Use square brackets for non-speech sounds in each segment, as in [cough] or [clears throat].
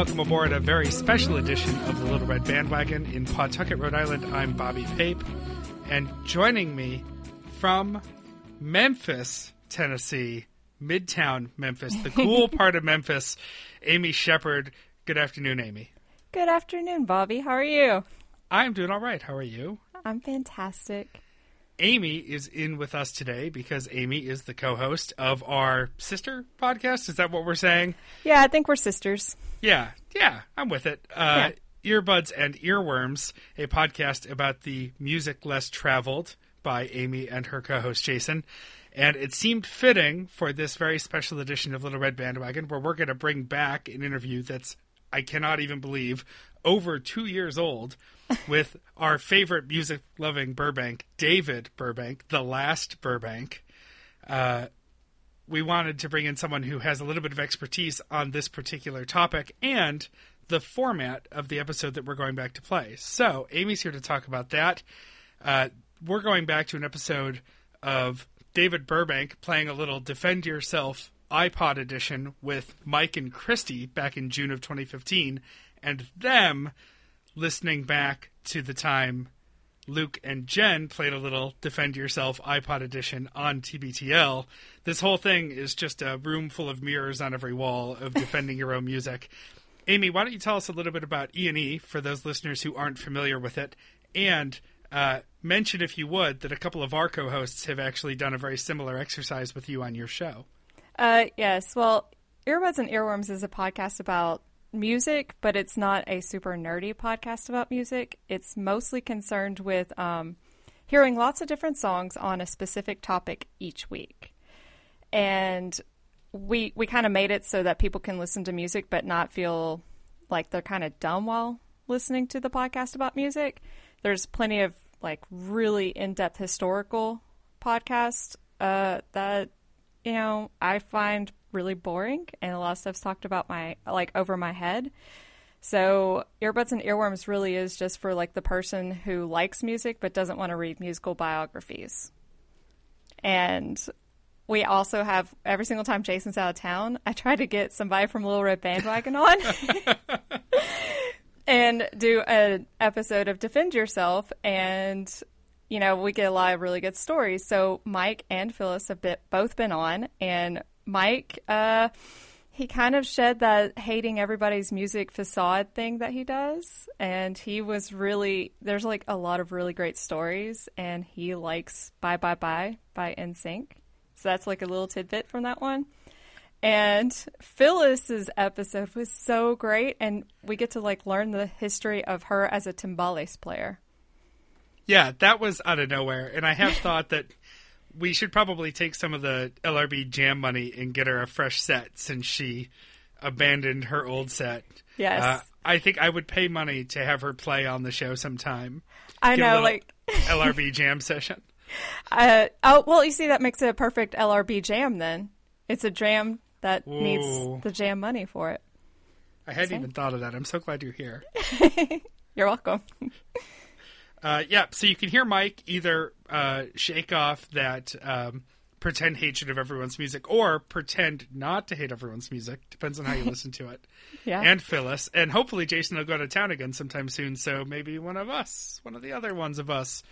welcome aboard a very special edition of the Little Red Bandwagon in Pawtucket, Rhode Island. I'm Bobby Pape, and joining me from Memphis, Tennessee, Midtown Memphis, the cool [laughs] part of Memphis, Amy Shepard. Good afternoon, Amy. Good afternoon, Bobby. How are you? I'm doing all right. How are you? I'm fantastic. Amy is in with us today because Amy is the co-host of our sister podcast. Is that what we're saying? Yeah, I think we're sisters. Yeah, yeah, I'm with it. Uh, Earbuds and Earworms, a podcast about the music less traveled by Amy and her co-host Jason. And it seemed fitting for this very special edition of Little Red Bandwagon, where we're going to bring back an interview that's I cannot even believe over two years old [laughs] with our favorite music loving Burbank, David Burbank, the last Burbank. Uh, we wanted to bring in someone who has a little bit of expertise on this particular topic and the format of the episode that we're going back to play. So, Amy's here to talk about that. Uh, we're going back to an episode of David Burbank playing a little Defend Yourself iPod edition with Mike and Christy back in June of 2015, and them listening back to the time Luke and Jen played a little Defend Yourself iPod edition on TBTL. This whole thing is just a room full of mirrors on every wall of defending your own music. Amy, why don't you tell us a little bit about E&E for those listeners who aren't familiar with it, and uh, mention, if you would, that a couple of our co-hosts have actually done a very similar exercise with you on your show. Uh, yes. Well, Earbuds and Earworms is a podcast about music, but it's not a super nerdy podcast about music. It's mostly concerned with um, hearing lots of different songs on a specific topic each week. And we we kind of made it so that people can listen to music but not feel like they're kind of dumb while listening to the podcast about music. There's plenty of like really in-depth historical podcasts uh, that you know I find really boring and a lot of stuff's talked about my like over my head. So earbuds and earworms really is just for like the person who likes music but doesn't want to read musical biographies. And we also have every single time Jason's out of town, I try to get somebody from Little Red Bandwagon on [laughs] and do an episode of Defend Yourself and you know, we get a lot of really good stories. So Mike and Phyllis have been, both been on and Mike, uh, he kind of shed that hating everybody's music facade thing that he does. And he was really, there's like a lot of really great stories. And he likes Bye Bye Bye by NSYNC. So that's like a little tidbit from that one. And Phyllis's episode was so great. And we get to like learn the history of her as a timbales player. Yeah, that was out of nowhere. And I have [laughs] thought that we should probably take some of the LRB jam money and get her a fresh set since she abandoned her old set. Yes. Uh, I think I would pay money to have her play on the show sometime. I know, like. LRB [laughs] jam session. Uh, oh, well, you see, that makes it a perfect LRB jam then. It's a jam that Ooh. needs the jam money for it. I hadn't even thought of that. I'm so glad you're here. [laughs] You're welcome. [laughs] Uh, yeah, so you can hear Mike either uh, shake off that um, pretend hatred of everyone's music or pretend not to hate everyone's music. Depends on how you [laughs] listen to it. Yeah. And Phyllis. And hopefully Jason will go to town again sometime soon, so maybe one of us, one of the other ones of us,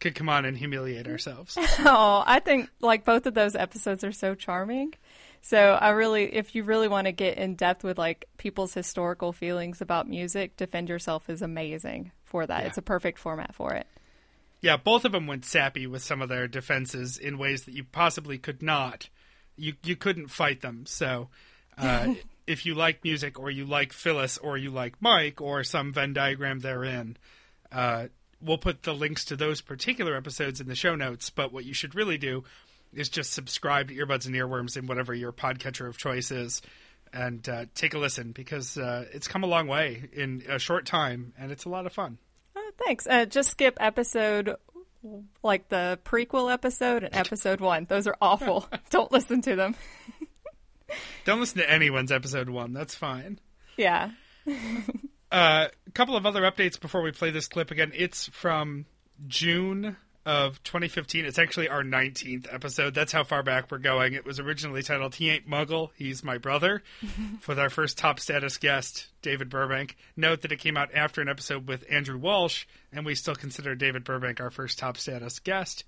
could come on and humiliate ourselves. [laughs] oh, I think like both of those episodes are so charming. So I really, if you really want to get in depth with like people's historical feelings about music, Defend Yourself is amazing for that. Yeah. It's a perfect format for it. Yeah, both of them went sappy with some of their defenses in ways that you possibly could not. You you couldn't fight them. So, uh, [laughs] if you like music, or you like Phyllis, or you like Mike, or some Venn diagram therein, uh, we'll put the links to those particular episodes in the show notes. But what you should really do is just subscribe to Earbuds and Earworms in whatever your podcatcher of choice is, and uh, take a listen because uh, it's come a long way in a short time, and it's a lot of fun. Oh, thanks. Uh, just skip episode like the prequel episode and episode one. Those are awful. [laughs] Don't listen to them. [laughs] Don't listen to anyone's episode one. That's fine. Yeah. [laughs] Uh, a couple of other updates before we play this clip again. It's from June of 2015. It's actually our 19th episode. That's how far back we're going. It was originally titled He Ain't Muggle, He's My Brother, [laughs] with our first top status guest, David Burbank. Note that it came out after an episode with Andrew Walsh, and we still consider David Burbank our first top status guest.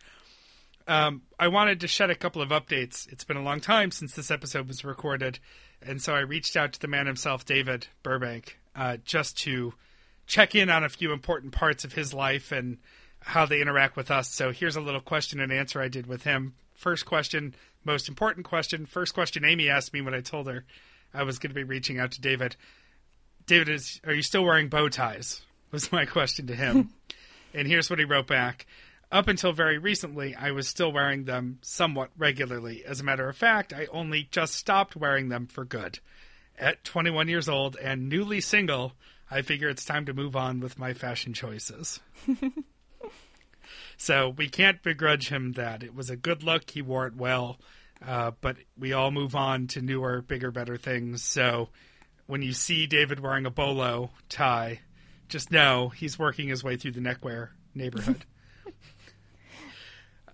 Um, I wanted to shed a couple of updates. It's been a long time since this episode was recorded, and so I reached out to the man himself, David Burbank, uh, just to check in on a few important parts of his life and how they interact with us. So here's a little question and answer I did with him. First question, most important question. First question Amy asked me when I told her I was going to be reaching out to David. David is are you still wearing bow ties? Was my question to him. [laughs] and here's what he wrote back. Up until very recently, I was still wearing them somewhat regularly. As a matter of fact, I only just stopped wearing them for good. At 21 years old and newly single, I figure it's time to move on with my fashion choices. [laughs] so we can't begrudge him that. It was a good look. He wore it well. Uh, but we all move on to newer, bigger, better things. So when you see David wearing a bolo tie, just know he's working his way through the neckwear neighborhood. [laughs]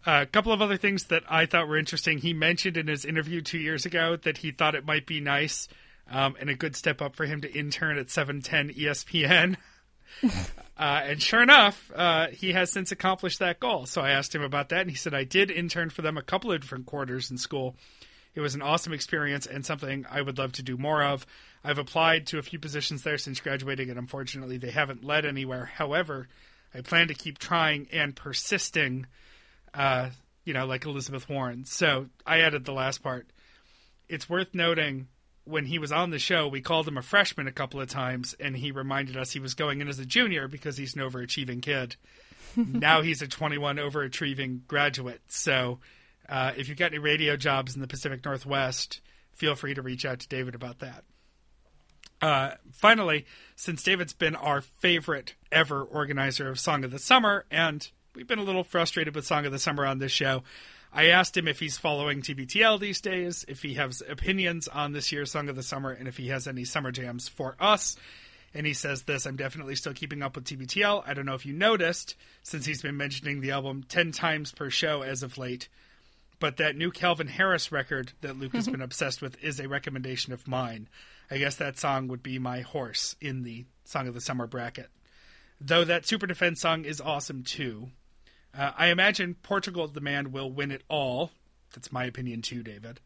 a couple of other things that I thought were interesting. He mentioned in his interview two years ago that he thought it might be nice um, and a good step up for him to intern at 710 ESPN. [laughs] uh, and sure enough, uh, he has since accomplished that goal. So I asked him about that, and he said, I did intern for them a couple of different quarters in school. It was an awesome experience and something I would love to do more of. I've applied to a few positions there since graduating, and unfortunately, they haven't led anywhere. However, I plan to keep trying and persisting, uh, you know, like Elizabeth Warren. So I added the last part. It's worth noting when he was on the show, we called him a freshman a couple of times, and he reminded us he was going in as a junior because he's an overachieving kid. [laughs] now he's a 21 overachieving graduate. So uh, if you've got any radio jobs in the Pacific Northwest, feel free to reach out to David about that. Uh, finally, since David's been our favorite ever organizer of Song of the Summer, and we've been a little frustrated with Song of the Summer on this show, I asked him if he's following TBTL these days, if he has opinions on this year's Song of the Summer, and if he has any summer jams for us. And he says this I'm definitely still keeping up with TBTL. I don't know if you noticed, since he's been mentioning the album 10 times per show as of late. But that new Calvin Harris record that Luke has mm-hmm. been obsessed with is a recommendation of mine. I guess that song would be my horse in the Song of the Summer bracket. Though that Super Defense song is awesome too. Uh, I imagine Portugal the Man will win it all. That's my opinion too, David.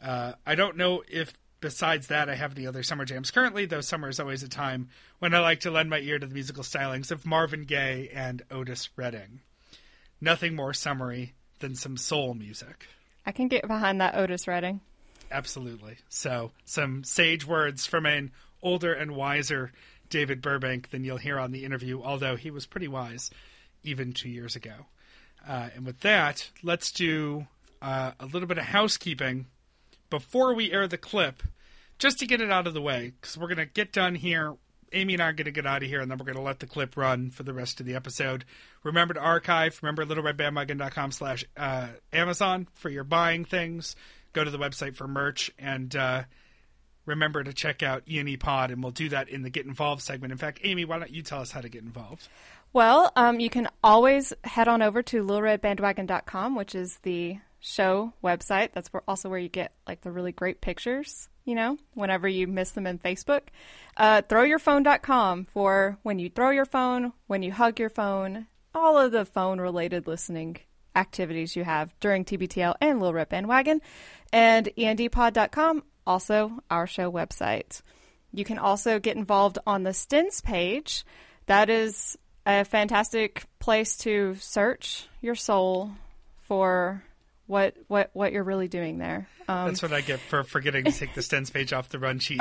Uh, I don't know if besides that I have any other summer jams currently, though summer is always a time when I like to lend my ear to the musical stylings of Marvin Gaye and Otis Redding. Nothing more summery than some soul music. I can get behind that Otis Redding. Absolutely. So, some sage words from an older and wiser David Burbank than you'll hear on the interview, although he was pretty wise even two years ago. Uh, and with that, let's do uh, a little bit of housekeeping before we air the clip, just to get it out of the way, because we're going to get done here. Amy and I are going to get out of here, and then we're going to let the clip run for the rest of the episode. Remember to archive. Remember littleredbandwagon.com slash uh, Amazon for your buying things. Go to the website for merch, and uh, remember to check out E&E Pod, and we'll do that in the Get Involved segment. In fact, Amy, why don't you tell us how to get involved? Well, um, you can always head on over to littleredbandwagon.com, which is the show website. That's where, also where you get like the really great pictures, you know, whenever you miss them in Facebook. Uh, throwyourphone.com for when you throw your phone, when you hug your phone, all of the phone related listening activities you have during TBTL and Little Red Bandwagon. And endpod.com, also our show website. You can also get involved on the Stins page. That is a fantastic place to search your soul for what what what you're really doing there. Um, That's what I get for forgetting to take the Stens page off the run sheet.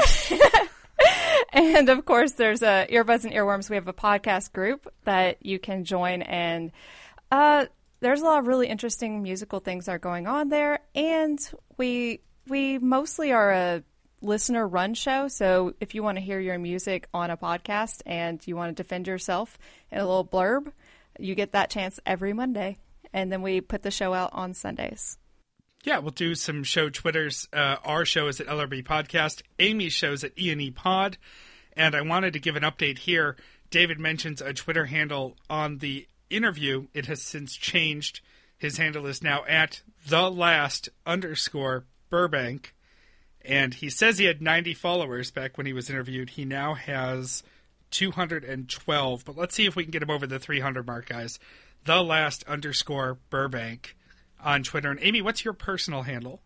[laughs] and of course, there's a earbuds and earworms. We have a podcast group that you can join, and uh, there's a lot of really interesting musical things that are going on there. And we we mostly are a listener run show. So if you want to hear your music on a podcast and you want to defend yourself in a little blurb, you get that chance every Monday. And then we put the show out on Sundays. Yeah, we'll do some show Twitters. Uh, our show is at LRB Podcast. Amy's show's at E&E Pod. And I wanted to give an update here. David mentions a Twitter handle on the interview, it has since changed. His handle is now at the last underscore Burbank. And he says he had 90 followers back when he was interviewed. He now has 212. But let's see if we can get him over the 300 mark, guys. The last underscore Burbank on Twitter. And Amy, what's your personal handle?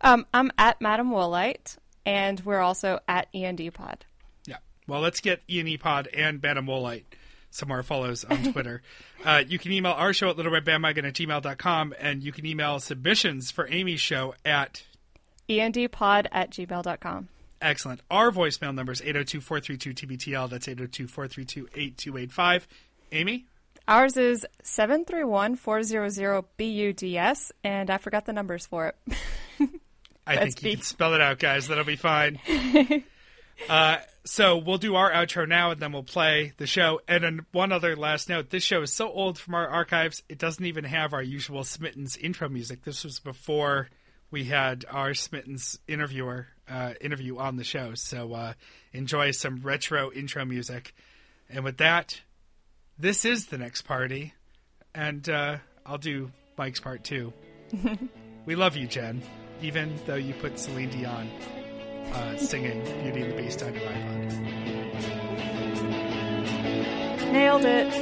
Um, I'm at Madam Woolite, and we're also at END Pod. Yeah. Well, let's get END Pod and Madam Woolite some more follows on [laughs] Twitter. uh, you can email our show at littleredbandwagon at gmail.com, and you can email submissions for Amy's show at endpod at gmail.com. Excellent. Our voicemail number is 802-432-TBTL. That's 802-432-8285. Amy? Ours is 731-400-BUDS, and I forgot the numbers for it. [laughs] I think you can spell it out, guys. That'll be fine. [laughs] uh, so we'll do our outro now, and then we'll play the show. And then one other last note: this show is so old from our archives, it doesn't even have our usual Smittens intro music. This was before we had our Smittens interviewer uh, interview on the show. So uh, enjoy some retro intro music. And with that, this is the next party, and uh, I'll do Mike's part too. [laughs] we love you, Jen, even though you put Celine Dion uh, singing Beauty and the Beast on your iPod. Nailed it.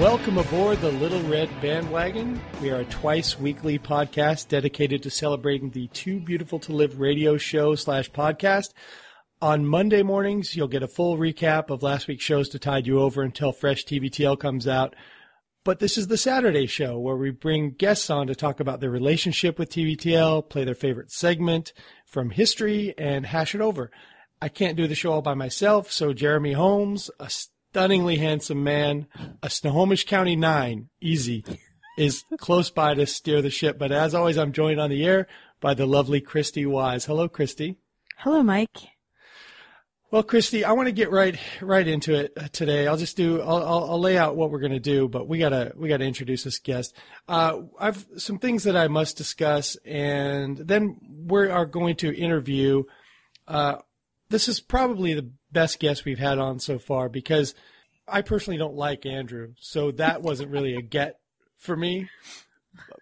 Welcome aboard the Little Red Bandwagon. We are a twice weekly podcast dedicated to celebrating the Too Beautiful to Live radio show slash podcast. On Monday mornings, you'll get a full recap of last week's shows to tide you over until fresh TBTL comes out. But this is the Saturday show where we bring guests on to talk about their relationship with TBTL, play their favorite segment from history, and hash it over. I can't do the show all by myself, so Jeremy Holmes, a stunningly handsome man, a Snohomish County nine, easy, is close by to steer the ship. But as always, I'm joined on the air by the lovely Christy Wise. Hello, Christy. Hello, Mike. Well, Christy, I want to get right right into it today. I'll just do I'll, I'll, I'll lay out what we're going to do, but we gotta we gotta introduce this guest. Uh, I've some things that I must discuss, and then we are going to interview. Uh, this is probably the best guest we've had on so far because I personally don't like Andrew, so that wasn't really a get for me.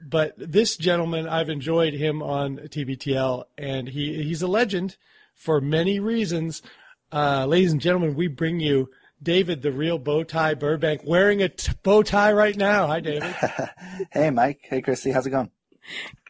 But this gentleman, I've enjoyed him on TBTL, and he he's a legend for many reasons. Uh, ladies and gentlemen, we bring you David, the real bow tie Burbank, wearing a t- bow tie right now. Hi, David. [laughs] hey, Mike. Hey, Christy. How's it going?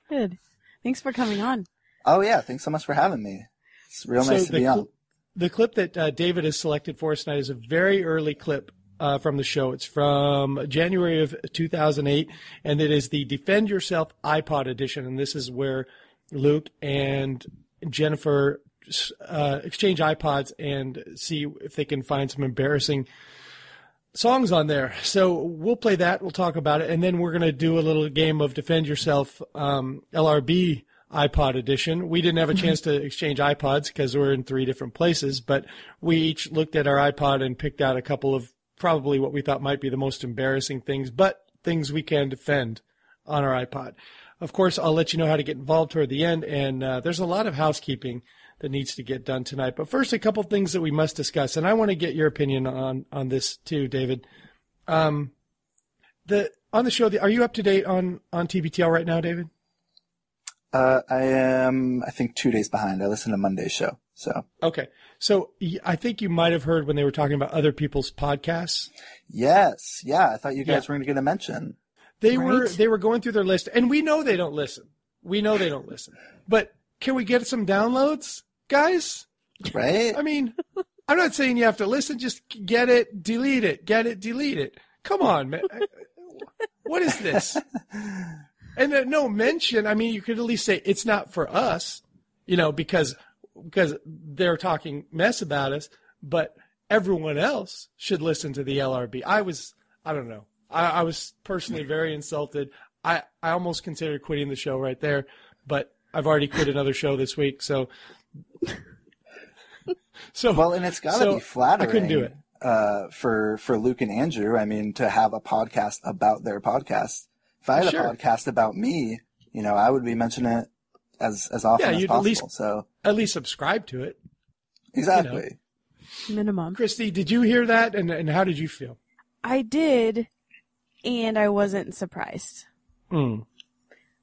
Good. Thanks for coming on. Oh yeah, thanks so much for having me. It's real So nice to the be cl- on. The clip that uh, David has selected for us tonight is a very early clip uh, from the show. It's from January of 2008, and it is the Defend Yourself iPod edition. And this is where Luke and Jennifer uh, exchange iPods and see if they can find some embarrassing songs on there. So we'll play that. We'll talk about it, and then we're going to do a little game of Defend Yourself um, LRB iPod edition. We didn't have a chance to exchange iPods because we're in three different places, but we each looked at our iPod and picked out a couple of probably what we thought might be the most embarrassing things, but things we can defend on our iPod. Of course, I'll let you know how to get involved toward the end, and uh, there's a lot of housekeeping that needs to get done tonight. But first, a couple things that we must discuss, and I want to get your opinion on on this too, David. Um, the on the show, the, are you up to date on on TBTL right now, David? Uh, I am, I think, two days behind. I listened to Monday's show. So Okay, so I think you might have heard when they were talking about other people's podcasts. yes, yeah. I thought you guys Yeah. were going to get a mention. They were they were going through their list, and we know they don't listen. We know they don't listen. But can we get some downloads, guys? Right? I mean, I'm not saying you have to listen. Just get it, delete it, get it, delete it. Come on, man. What is this? [laughs] And uh, no mention. I mean, you could at least say it's not for us, you know, because because they're talking mess about us. But everyone else should listen to the LRB. I was, I don't know. I, I was personally very insulted. I I almost considered quitting the show right there, but I've already quit another show this week. So. [laughs] So well, and it's got to so be flattering. I couldn't do it. Uh, for, for Luke and Andrew, I mean, to have a podcast about their podcast. If I had Sure. a podcast about me, you know, I would be mentioning it as as often Yeah, as you'd at possible. least- so At least subscribe to it. exactly. Minimum. Christy, did you hear that? And and how did you feel? I did, and I wasn't surprised. Mm,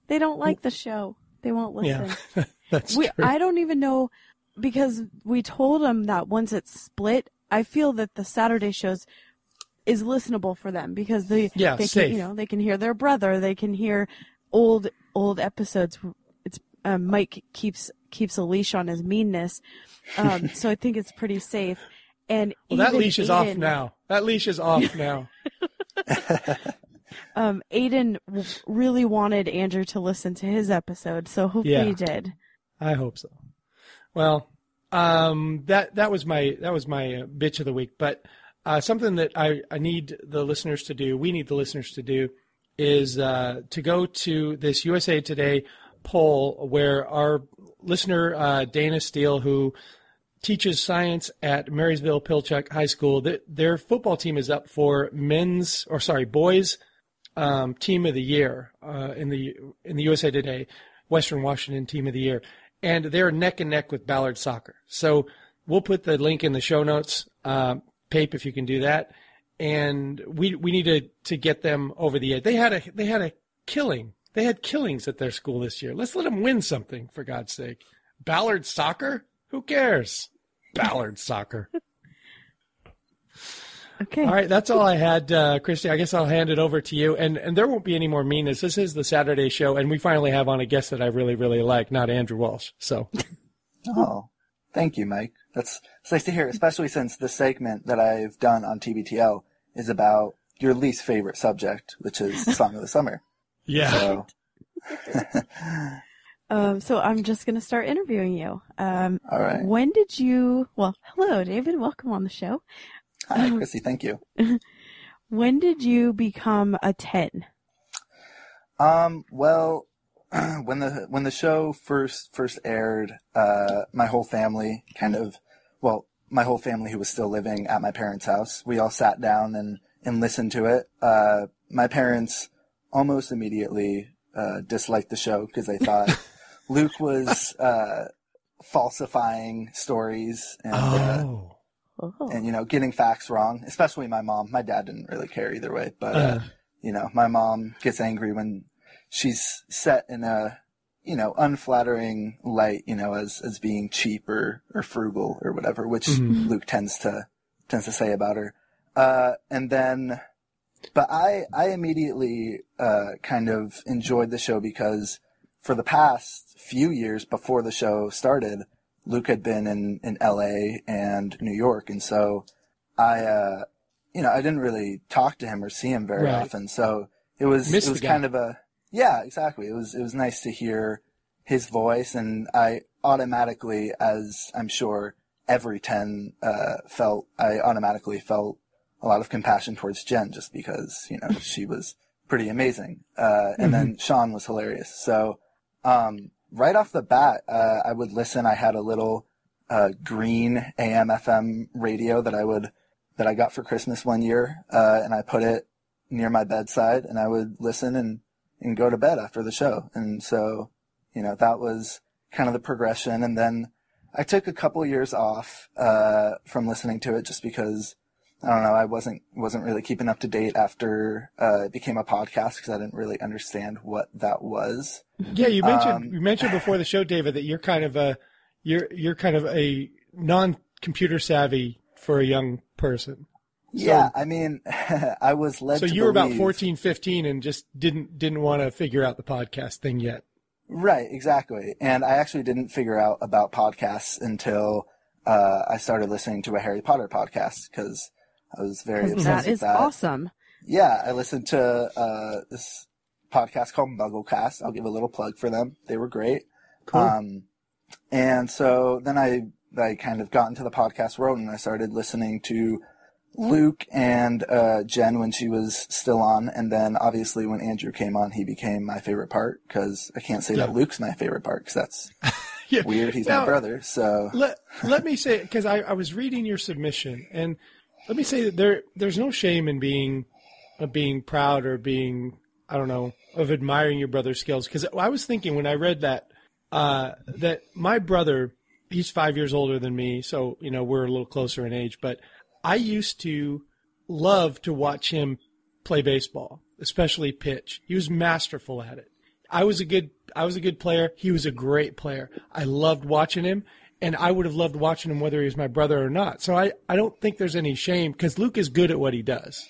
They don't like the show. They won't listen. yeah, [laughs] that's we, true. I don't even know because we told them that once it's split, I feel that the Saturday shows is listenable for them because they Yeah, they safe. can you know they can hear their brother, they can hear old old episodes. It's um, Mike keeps keeps a leash on his meanness, um, [laughs] so I think it's pretty safe. And well, that leash is off now. That leash is off [laughs] now. [laughs] Um, Aiden really wanted Andrew to listen to his episode, so hopefully Yeah. he did. I hope so. Well, um, that that was my that was my uh, bitch of the week. But uh, something that I, I need the listeners to do, we need the listeners to do, is uh, to go to this USA Today poll where our listener uh, Dana Steele, who teaches science at Marysville Pilchuck High School, th- their football team is up for men's or sorry boys um, team of the year uh, in the in the USA Today Western Washington team of the year, and they're neck and neck with Ballard Soccer. So we'll put the link in the show notes, uh, Pape, if you can do that. And we we need to to get them over the edge. They had a they had a killing. They had killings at their school this year. Let's let them win something for God's sake. Ballard Soccer? Who cares? Ballard Soccer. [laughs] Okay. All right, that's all I had, uh, Christy. I guess I'll hand it over to you. And and there won't be any more meanness. This is the Saturday show, and we finally have on a guest that I really really like, not Andrew Walsh. So [laughs] Oh, thank you, Mike. That's it's nice to hear, especially since the segment that I've done on TBTL is about your least favorite subject, which is Song of the Summer. [laughs] yeah, So, [laughs] Um, so I'm just going to start interviewing you. Um, all right. When did you? Well, hello, David. Welcome on the show. Hi, Chrissy. Thank you. [laughs] When did you become a ten? Um, well, [clears throat] when the when the show first first aired, uh, my whole family kind of, well, my whole family who was still living at my parents' house, we all sat down and and listened to it. Uh, my parents almost immediately uh, disliked the show because they thought [laughs] Luke was uh, falsifying stories and. Uh, oh, Oh, and you know getting facts wrong especially my mom my dad didn't really care either way but uh, Uh. you know my mom gets angry when she's set in a you know unflattering light you know as as being cheap or or frugal or whatever which Mhm. luke tends to tends to say about her uh and then but i i immediately uh kind of enjoyed the show because for the past few years before the show started Luke had been in, in LA and New York. And so I, uh, you know, I didn't really talk to him or see him very Right. often. So it was, Missed it was kind of a, yeah, exactly. It was, it was nice to hear his voice. And I automatically, as I'm sure every 10, uh, felt, I automatically felt a lot of compassion towards Jen just because, you know, she was pretty amazing. Uh, and then Sean was hilarious. So, um, right off the bat, uh, I would listen. I had a little uh, green AM FM radio that I would that I got for Christmas one year, uh, and I put it near my bedside, and I would listen and and go to bed after the show. And so, you know, that was kind of the progression. And then I took a couple years off uh, from listening to it just because. I don't know. I wasn't wasn't really keeping up to date after uh, it became a podcast because I didn't really understand what that was. yeah. You mentioned Um, you mentioned before the show, David, that you're kind of a you're you're kind of a non-computer savvy for a young person. Yeah, I mean, [laughs] I was led. So to you were about believe- 14, 15 and just didn't didn't want to figure out the podcast thing yet. right? Exactly. And I actually didn't figure out about podcasts until uh, I started listening to a Harry Potter podcast because I was very obsessed that with is that. awesome. Yeah, I listened to uh, this podcast called Mugglecast. I'll give a little plug for them. They were great. Cool. Um, and so then I I kind of got into the podcast world and I started listening to Luke and uh, Jen when she was still on, and then obviously when Andrew came on, he became my favorite part because I can't say Yeah. that Luke's my favorite part because that's [laughs] yeah. weird. He's Now- my brother, so let let me say because I, I was reading your submission and let me say that there there's no shame in being uh, being proud or being I don't know, of admiring your brother's skills. Because I was thinking when I read that, uh, that my brother, he's five years older than me, so you know we're a little closer in age. But I used to love to watch him play baseball, especially pitch. He was masterful at it. I was a good I was a good player. He was a great player. I loved watching him, and I would have loved watching him whether he was my brother or not. So I, I don't think there's any shame because Luke is good at what he does.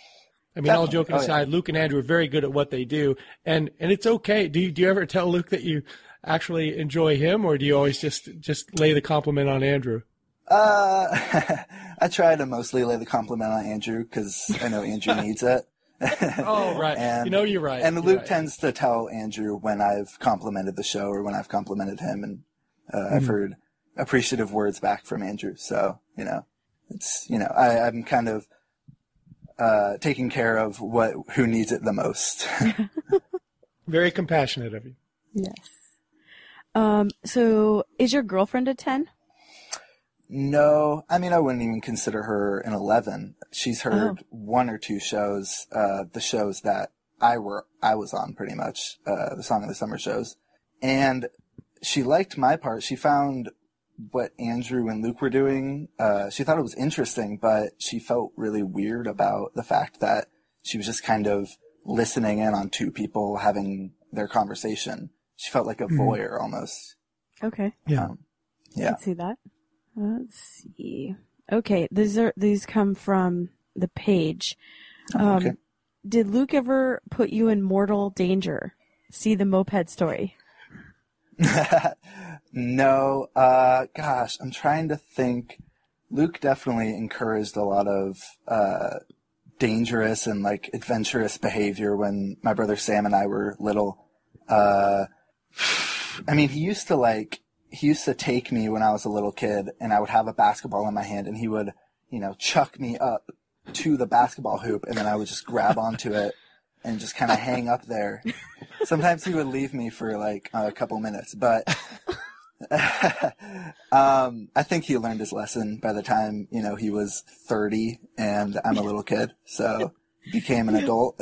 I mean, all Definitely. joking Oh, yeah. aside, Luke and Andrew are very good at what they do, and and it's okay. Do you, do you ever tell Luke that you actually enjoy him, or do you always just just lay the compliment on Andrew? Uh, [laughs] I try to mostly lay the compliment on Andrew because I know Andrew [laughs] needs it. [laughs] Oh, right. And- you know, you're right. And You're Luke right. tends to tell Andrew when I've complimented the show or when I've complimented him, and uh, Mm-hmm. I've heard appreciative words back from Andrew. So you know, it's you know I, I'm kind of uh, taking care of what who needs it the most. very compassionate of you. Yes. Um, so is your girlfriend a 10? No, I mean I wouldn't even consider her an eleven. She's heard Oh. one or two shows, uh, the shows that I were I was on pretty much, uh, the Song of the Summer shows, and she liked my part. She found what Andrew and Luke were doing. Uh, she thought it was interesting, but she felt really weird about the fact that she was just kind of listening in on two people having their conversation. She felt like a voyeur almost. Okay. Yeah. Um, yeah. Let's see that. Let's see. Okay, these are these come from the page. Um, okay. Did Luke ever put you in mortal danger? See the moped story. [laughs] no, uh, gosh, I'm trying to think. Luke definitely encouraged a lot of, uh, dangerous and like adventurous behavior when my brother Sam and I were little. Uh, [sighs] I mean, he used to like, he used to take me when I was a little kid and I would have a basketball in my hand and he would, you know, chuck me up to the basketball hoop and then I would just grab onto it and just kind of hang up there. [laughs] Sometimes he would leave me for like a couple minutes, but [laughs] um, I think he learned his lesson by the time you know he was thirty, and I'm a little kid, so he [laughs] became an adult.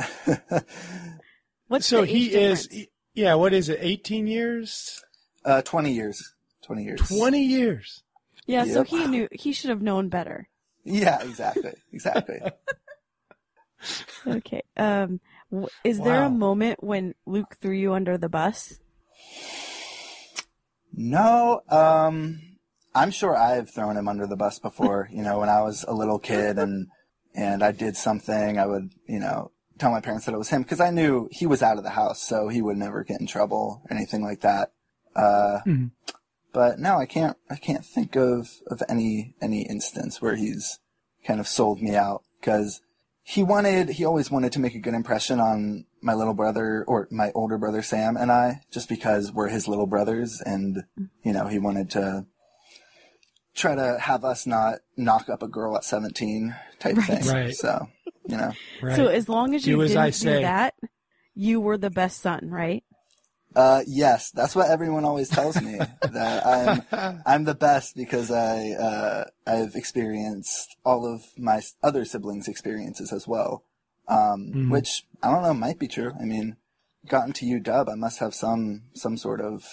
What's So the he age is, yeah. What is it? 18 years? uh, Twenty years. Twenty years. 20 years. Yeah, so he knew he should have known better. Yeah, exactly, exactly. [laughs] Okay. Um, w- is there Wow. a moment when Luke threw you under the bus? No, um, I'm sure I've thrown him under the bus before. You know, when I was a little kid and and I did something, I would, you know, tell my parents that it was him because I knew he was out of the house, so he would never get in trouble or anything like that. Uh, Mhm. But no, I can't. I can't think of of any any instance where he's kind of sold me out because he wanted. He always wanted to make a good impression on my little brother or my older brother Sam and I, just because we're his little brothers, and you know he wanted to try to have us not knock up a girl at seventeen type Right. thing. Right. So you know, Right. So as long as you Do didn't I do say. that, you were the best son, right? Uh, yes, that's what everyone always tells me [laughs] that I'm. I'm the best because I uh, I've experienced all of my other siblings' experiences as well, um, Mhm. which I don't know might be true. I mean, gotten to UW, I must have some some sort of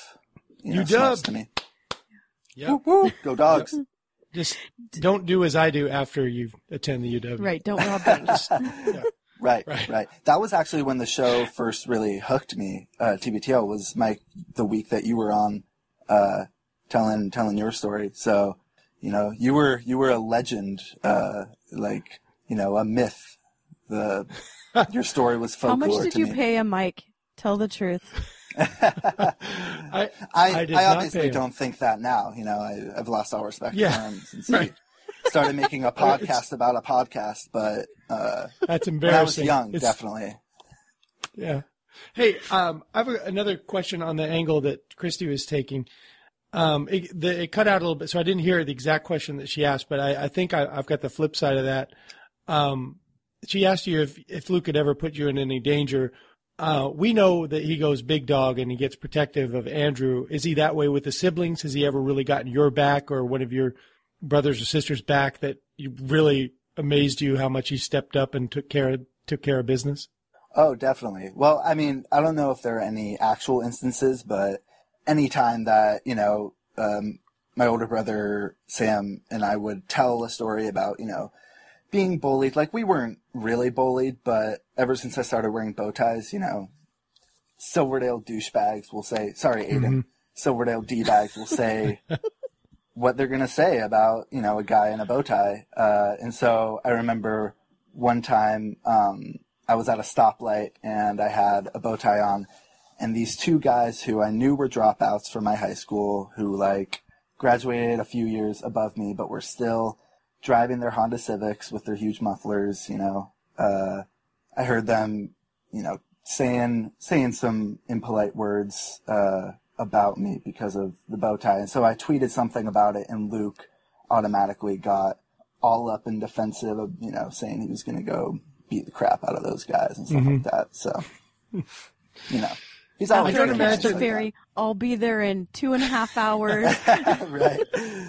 you know, UW. to me. Yep. Woo, woo, [laughs] go dogs! Just don't do as I do after you attend the UW. Right. Don't rob banks. [laughs] Right, Right. right, That was actually when the show first really hooked me. Uh, TBTL was my the week that you were on, uh, telling telling your story. So, you know, you were you were a legend, uh, like you know, a myth. The [laughs] your story was How much did to you me. pay a Mike? Tell the truth. [laughs] I, I, I did I not obviously pay don't think that now. You know, I, I've lost all respect Yeah. for him since [laughs] Right. he started making a [laughs] podcast about a podcast. But uh, that's when embarrassing. I was young, It's- definitely. Yeah. Hey, um, I have a, another question on the angle that Christy was taking. Um, it, the, it cut out a little bit, so I didn't hear the exact question that she asked, but I, I think I, I've got the flip side of that. Um, she asked you if, if Luke had ever put you in any danger. Uh, we know that he goes big dog and he gets protective of Andrew. Is he that way with the siblings? Has he ever really gotten your back or one of your brothers or sisters back that you really amazed you how much he stepped up and took care of, took care of business? Oh, definitely. Well, I mean, I don't know if there are any actual instances, but anytime that, you know, um, my older brother Sam and I would tell a story about, you know, being bullied, like we weren't really bullied, but ever since I started wearing bow ties, you know, Silverdale douchebags will say, sorry, Aiden, Silverdale D-bags will say [laughs] what they're going to say about, you know, a guy in a bow tie. Uh, and so I remember one time, um, I was at a stoplight and I had a bow tie on, and these two guys who I knew were dropouts from my high school, who like graduated a few years above me, but were still driving their Honda Civics with their huge mufflers. You know, uh, I heard them, you know, saying saying some impolite words uh, about me because of the bow tie, and so I tweeted something about it, and Luke automatically got all up in defensive of you know saying he was going to go beat the crap out of those guys and stuff like that. So, you know, he's always I After gonna I catch imagine- the ferry, I'll be there in two and a half hours. [laughs] right.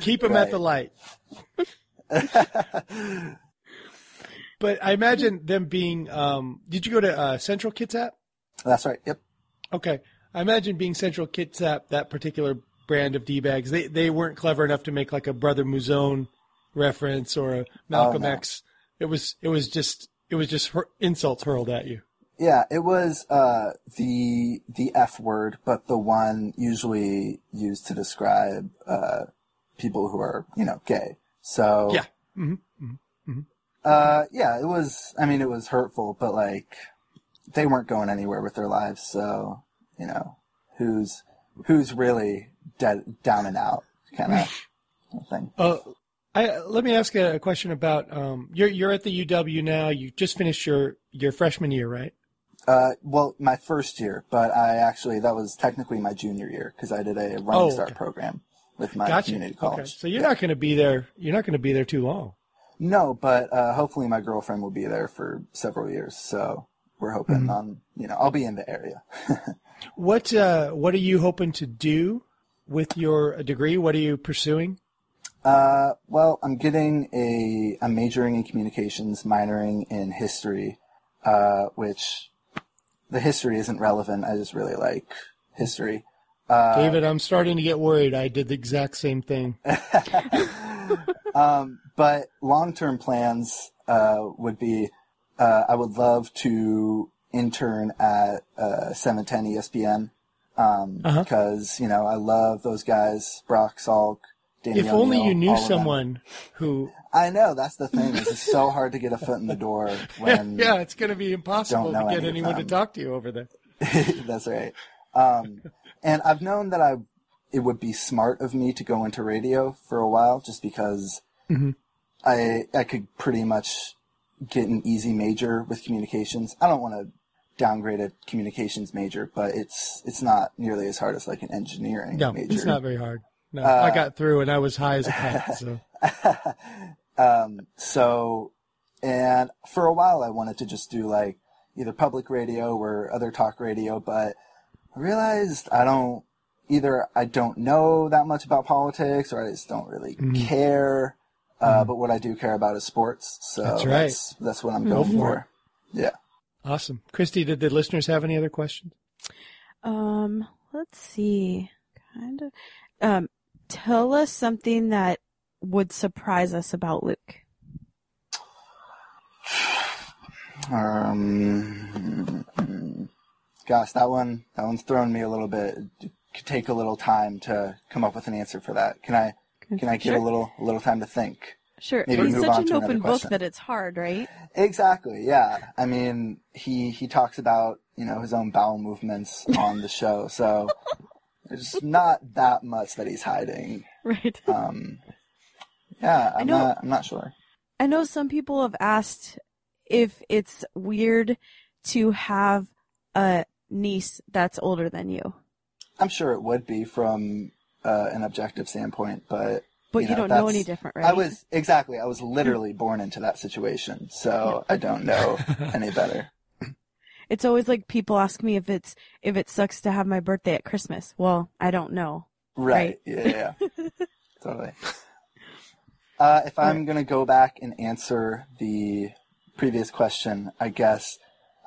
Keep him Right. at the light. [laughs] but I imagine them being. Um, did you go to uh, Central Kitsap? That's right. Yep. Okay, I imagine being Central Kitsap, that particular brand of d bags. They they weren't clever enough to make like a Brother Mouzone reference or a Malcolm Oh, no. X. It was it was just it was just insults hurled at you. Yeah, it was uh, the the F word, but the one usually used to describe uh, people who are you know gay. So Yeah. uh, yeah, it was. I mean, it was hurtful, but like they weren't going anywhere with their lives. So you know, who's who's really dead down and out kind of thing. Uh, I, let me ask a, question about um, you're you're at the UW now. You just finished your your freshman year, right? Uh, well, my first year, but I actually that was technically my junior year because I did a running Oh, start program with my Gotcha. community Okay, college. so you're not going to be there. You're not going to be there too long. No, but uh, hopefully my girlfriend will be there for several years. So we're hoping Mm-hmm. on you know I'll be in the area. [laughs] What uh, what are you hoping to do with your degree? What are you pursuing? Uh, well, I'm getting a I'm majoring in communications, minoring in history, uh, which the history isn't relevant. I just really like history. Uh, David, I'm starting to get worried. I did the exact same thing. [laughs] [laughs] Um, but long term plans uh, would be uh, I would love to intern at uh, 710 ESPN um, Uh-huh. because you know I love those guys, Brock Salk. Danny If only O'Neil, you knew all of them. someone who. I know that's the thing. It's so hard to get a foot in the door [laughs] when yeah, it's going to be impossible to get any anyone to talk to you over there. [laughs] That's right. Um, and I've known that I it would be smart of me to go into radio for a while, just because Mhm. I I could pretty much get an easy major with communications. I don't want to downgrade a communications major, but it's it's not nearly as hard as like an engineering No, major. it's not very hard. No, Uh, I got through and I was high as a kite. [laughs] So um, so, and for a while I wanted to just do like either public radio or other talk radio, but I realized I don't, either I don't know that much about politics or I just don't really Mm-hmm. care. Uh, but what I do care about is sports. So That's right. that's, that's what I'm Go going for for. Yeah. Awesome, Christy. Did the listeners have any other questions? Um, let's see. Kind of. Um, tell us something that would surprise us about Luke. Um, gosh, that one, that one's thrown me a little bit. It could take a little time to come up with an answer for that. Can I, can I get Sure. a little, a little time to think? Sure. Maybe He's such an open book question. that it's hard, right? Exactly. Yeah. I mean, he he talks about you know his own bowel movements on the show, so there's not that much that he's hiding. [laughs] Right. Um, yeah, I'm know- not. I'm not sure. I know some people have asked if it's weird to have a niece that's older than you, I'm sure it would be from uh, an objective standpoint, but but You you, know, don't know any different, right? I was exactly. I was literally born into that situation, so [laughs] I don't know any better. It's always like people ask me if it's if it sucks to have my birthday at Christmas. Well, I don't know. Right. Yeah. yeah. [laughs] totally. Uh, if I'm going to go back and answer the previous question, I guess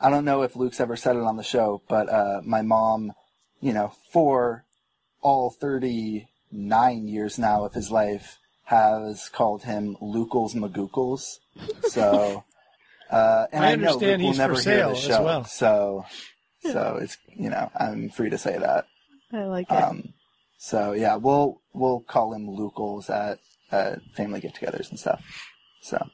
I don't know if Luke's ever said it on the show, but uh, my mom, you know, for all 39 years now of his life, has called him Lukels Magookles. So, [laughs] uh, and I I, know understand Luke will he's for never hear sale as show, well. so so it's you know I'm free to say that. I like it. Um, so yeah, we'll we'll call him Lukels at uh, family get-togethers and stuff. So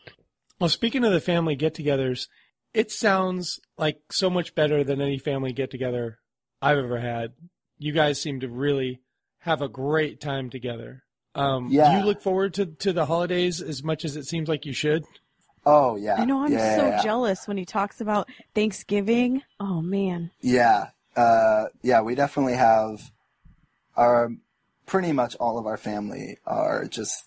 Well, speaking of the family get-togethers, it sounds like so much better than any family get-together I've ever had. You guys seem to really have a great time together. Um, Yeah. Do you look forward to, to the holidays as much as it seems like you should? oh yeah, I know I'm yeah, so yeah, jealous when he talks about Thanksgiving. Oh man. Yeah, uh, yeah, we definitely have our pretty much all of our family are just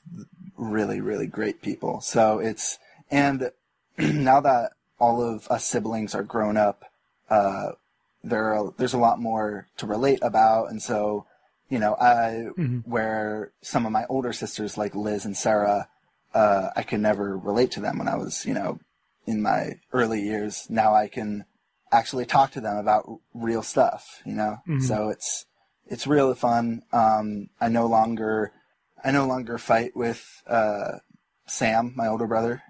really, really great people. So it's and [clears throat] now that all of us siblings are grown up, uh, there are, there's a lot more to relate about, and so you know, I where some of my older sisters like Liz and Sarah, uh, I could never relate to them when I was you know in my early years. Now I can actually talk to them about r- real stuff, you know. So it's it's really fun. Um, I no longer I no longer fight with uh, Sam, my older brother,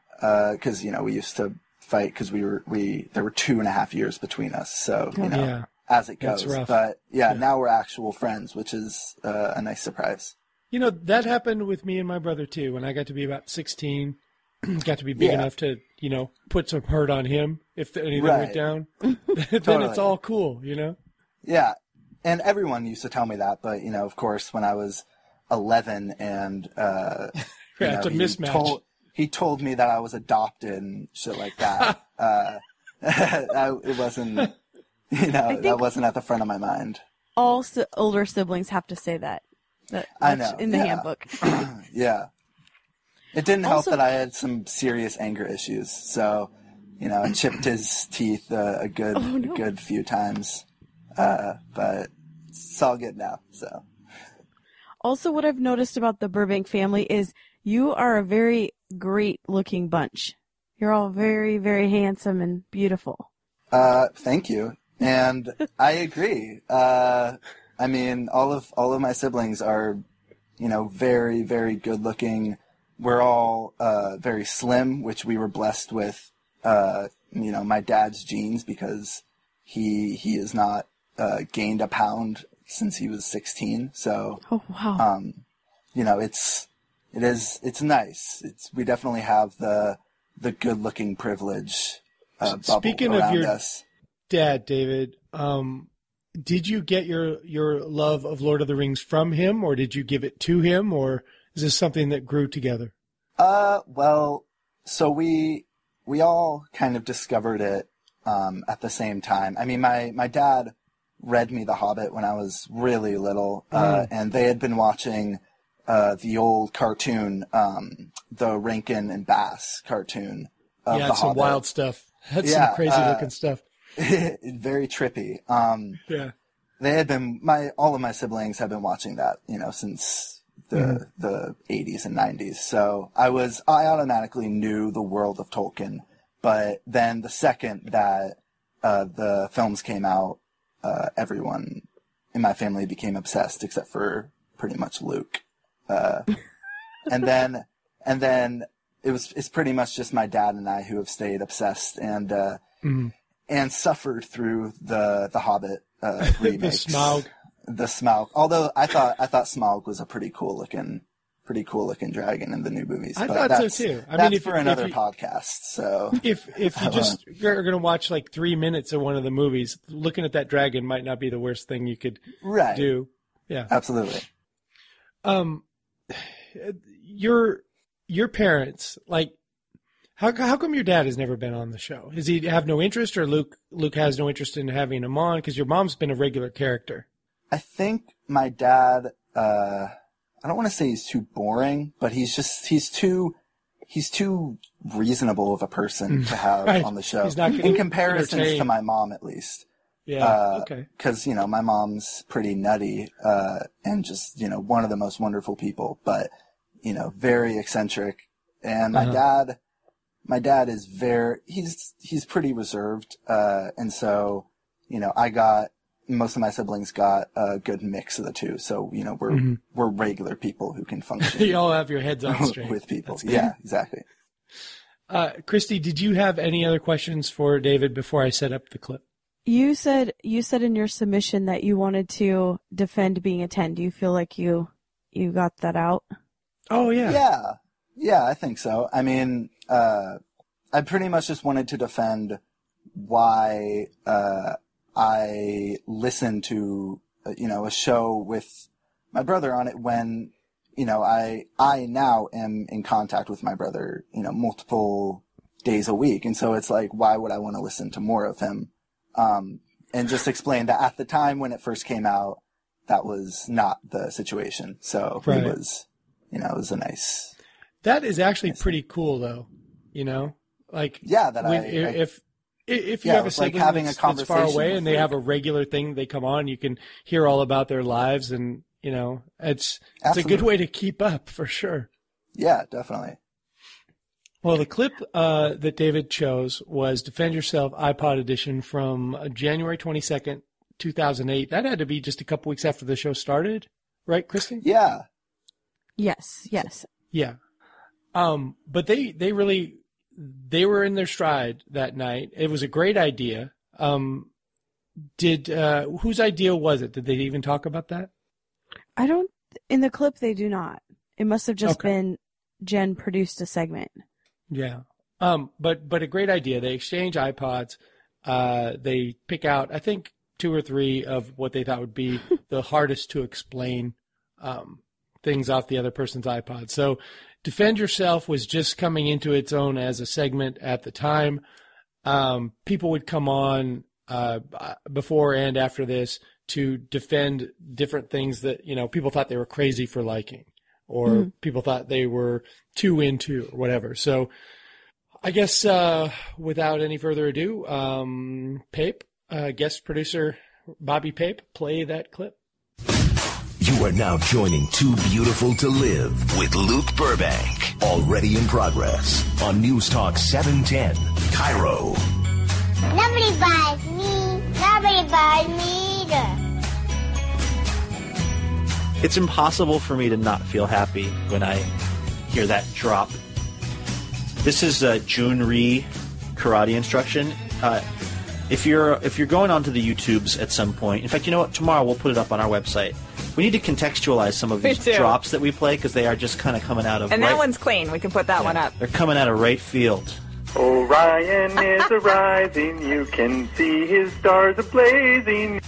because you know we used to fight because we were we there were two and a half years between us. So you know Yeah. As it goes. rough. But yeah, Yeah. now we're actual friends, which is uh, a nice surprise. You know, that happened with me and my brother too. When I got to be about 16, [clears throat] got to be big Yeah. enough to, you know, put some hurt on him if anything Right. went down. [laughs] then Totally. it's all cool, you know? Yeah, and everyone used to tell me that, but you know, of course, when I was eleven and uh, [laughs] you know, he. Told, he told me that I was adopted and shit like that. [laughs] uh, I, it wasn't, [laughs] you know, that wasn't at the front of my mind. All si- older siblings have to say that. that I know, In the yeah. handbook. [clears throat] Yeah, it didn't help Also- that I had some serious anger issues, so you know, I chipped his teeth uh, a good, Oh, no. a good few times, uh, but it's all good now. So. Also, what I've noticed about the Burbank family is you are a very great looking bunch. You're all very, very handsome and beautiful. Uh, thank you. And I agree. Uh, I mean, all of all of my siblings are, you know, very very good looking. We're all uh, very slim, which we were blessed with. Uh, you know, my dad's genes because he he has not uh, gained a pound since he was 16. So Oh, wow. um, you know, it's it is it's nice. It's we definitely have the the good looking privilege. Uh, Speaking of around your- us. Dad, David, um, did you get your, your love of Lord of the Rings from him or did you give it to him or is this something that grew together? Uh, well, so we we all kind of discovered it um, at the same time. I mean, my my dad read me The Hobbit when I was really little, uh, and they had been watching uh, the old cartoon, um, the Rankin and Bass cartoon of yeah, The some Hobbit. wild stuff. That's Yeah, some crazy uh, looking stuff. [laughs] Very trippy. Um, Yeah. they had been my all of my siblings have been watching that you know since the Mm-hmm. the 80s and 90s so i was i automatically knew the world of tolkien but then the second that uh, the films came out uh, everyone in my family became obsessed except for pretty much luke uh, and then [laughs] and then it was it's pretty much just my dad and i who have stayed obsessed and uh, Mhm. And suffered through the the Hobbit uh, [laughs] The remakes. Smaug. The Smaug. Although I thought I thought Smaug was a pretty cool looking, pretty cool looking dragon in the new movies. I but thought so, too. I that's mean, if for you- if another you- podcast. So If if you [laughs] just are going to watch like three minutes of one of the movies, looking at that dragon might not be the worst thing you could right, do. Yeah. absolutely. Um, [sighs] your your parents like how how come your dad has never been on the show? Does he have no interest, or Luke Luke has no interest in having him on? Because your mom's been a regular character. I think my dad. Uh, I don't want to say he's too boring, but he's just he's too he's too reasonable of a person to have [laughs] Right. on the show in comparisons to my mom, at least. Yeah. Uh, okay. because you know my mom's pretty nutty uh, and just you know one of the most wonderful people, but you know very eccentric. And my Uh-huh. dad, my dad is very he's he's pretty reserved, uh, and so you know I got most of my siblings got a good mix of the two. So you know we're Mm-hmm. we're regular people who can function [laughs] you all have your heads on [laughs] straight. with people. That's good. Yeah, exactly. Uh, Christy, did you have any other questions for David before I set up the clip? You said you said in your submission that you wanted to defend being a ten. Do you feel like you you got that out? Oh yeah. Yeah, yeah, I think so. I mean, uh, I pretty much just wanted to defend why uh, I listened to uh, you know a show with my brother on it when you know I I now am in contact with my brother you know multiple days a week, and so it's like why would I want to listen to more of him? Um, and just explain that at the time when it first came out, that was not the situation. So Right. it was, you know, it was a nice, That is actually pretty cool, though. You know, like yeah, that when, I, I if if you Yeah, have a it's like sibling having that's, a that's far away and they them. have a regular thing they come on, you can hear all about their lives, and you know, it's it's a good way to keep up for sure. yeah, definitely. Well, the clip uh, that David chose was "Defend Yourself" iPod edition from uh, January twenty second, two thousand eight. That had to be just a couple weeks after the show started, right, Kristen? Yeah, Yes, yes. Yeah. Um, but they, they really, they were in their stride that night. It was a great idea. Um, did, uh, whose idea was it? Did they even talk about that? I don't. In the clip, they do not. It must have just Okay. been Jen produced a segment. Yeah. Um, but, but a great idea. They exchange iPods. Uh, they pick out, I think, two or three of what they thought would be [laughs] the hardest to explain, um, things off the other person's iPod. So Defend Yourself was just coming into its own as a segment at the time. Um, people would come on, uh, before and after this to defend different things that, you know, people thought they were crazy for liking or people thought they were too into or whatever. So I guess, uh, without any further ado, um, Pape, uh, guest producer Bobby Pape, play that clip. You are now joining Too Beautiful to Live with Luke Burbank. Already in progress on News Talk 710, KIRO. Nobody buys me. Nobody buys me either. It's impossible for me to not feel happy when I hear that drop. This is uh, Jhoon Rhee karate instruction. Uh, if you're if you're going onto the YouTubes at some point, in fact, you know what? Tomorrow we'll put it up on our website. We need to contextualize some of these drops that we play because they are just kind of coming out of And right, that one's clean. We can put that one up. They're coming out of right field. Orion [laughs] is arising, you can see his stars ablazing.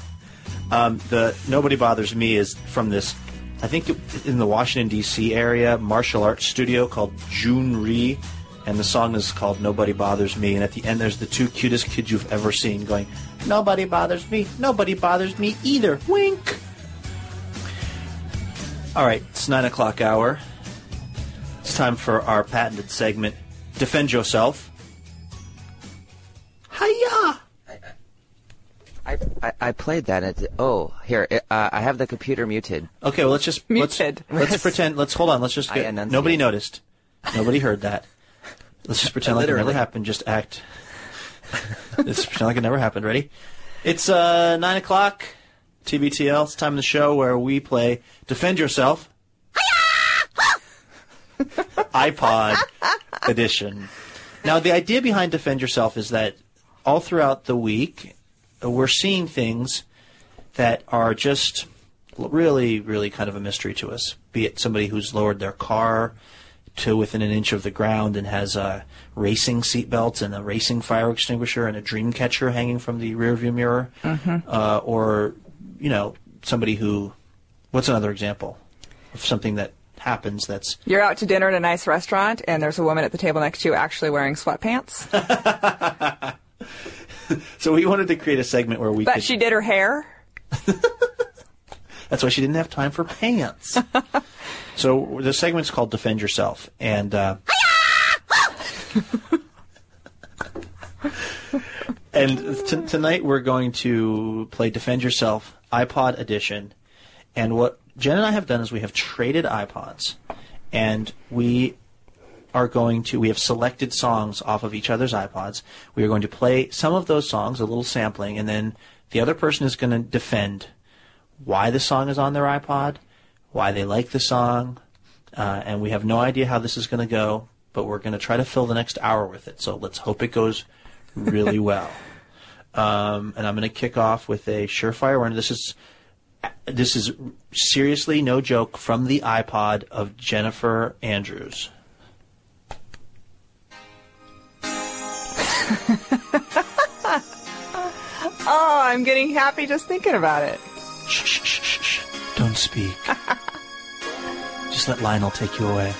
Um, the Nobody Bothers Me is from this, I think in the Washington, D.C. area, martial arts studio called Jhoon Rhee. And the song is called Nobody Bothers Me. And at the end, there's the two cutest kids you've ever seen going, Nobody bothers me. Nobody bothers me either. Wink. All right, it's 9 o'clock hour. It's time for our patented segment, Defend Yourself. Hiya! I, I, I played that. At the, oh, here uh, I have the computer muted. Okay, well let's just Muted. let's let's pretend. Let's hold on. Let's just [laughs] get, nobody noticed. Nobody heard that. Let's just pretend like it never happened. Just act. [laughs] Let's pretend like it never happened. Ready? It's uh, nine o'clock. TBTL. It's time of the show where we play Defend Yourself. [laughs] iPod edition. Now, the idea behind Defend Yourself is that all throughout the week, uh, we're seeing things that are just really, really kind of a mystery to us. Be it somebody who's lowered their car to within an inch of the ground and has a racing seatbelt and a racing fire extinguisher and a dream catcher hanging from the rearview mirror, uh, or you know somebody who. What's another example of something that happens that's You're out to dinner in a nice restaurant, and there's a woman at the table next to you actually wearing sweatpants. [laughs] so we wanted to create a segment where we But could, she did her hair. [laughs] That's why she didn't have time for pants. [laughs] so the segment's called "Defend Yourself," and uh, and t- tonight we're going to play "Defend Yourself" iPod edition. And what Jen and I have done is we have traded iPods, and we are going to, we have selected songs off of each other's iPods. We are going to play some of those songs, a little sampling, and then the other person is going to defend why the song is on their iPod, why they like the song, uh, and we have no idea how this is going to go, but we're going to try to fill the next hour with it. So let's hope it goes really well. Um, and I'm going to kick off with a surefire one. This is this is seriously no joke from the iPod of Jennifer Andrews. [laughs] Oh, I'm getting happy just thinking about it. Shh, shh, shh, shh, shh. Don't speak. [laughs] Just let Lionel take you away.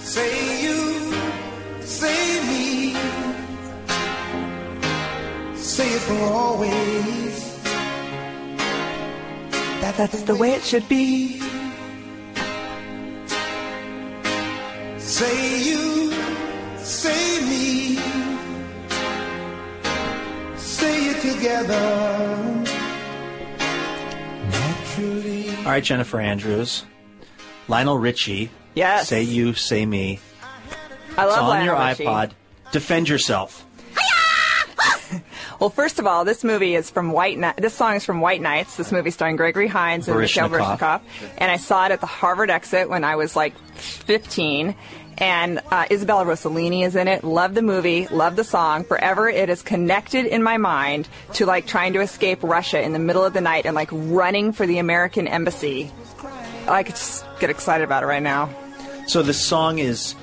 Say for always. That, that's the way it should be. Say you, say me, say it together. Naturally. All right, Jennifer Andrews, Lionel Richie. Yes. Say you, say me. I love it's on Lionel your Richie. iPod. Defend yourself. Well, first of all, this movie is from White Night. This song is from White Nights. This movie starring Gregory Hines and Mikhail Baryshnikov. Baryshnikov. And I saw it at the Harvard exit when I was like 15. And uh, Isabella Rossellini is in it. Love the movie. Love the song. Forever, it is connected in my mind to like trying to escape Russia in the middle of the night and like running for the American embassy. I could just get excited about it right now. So the song is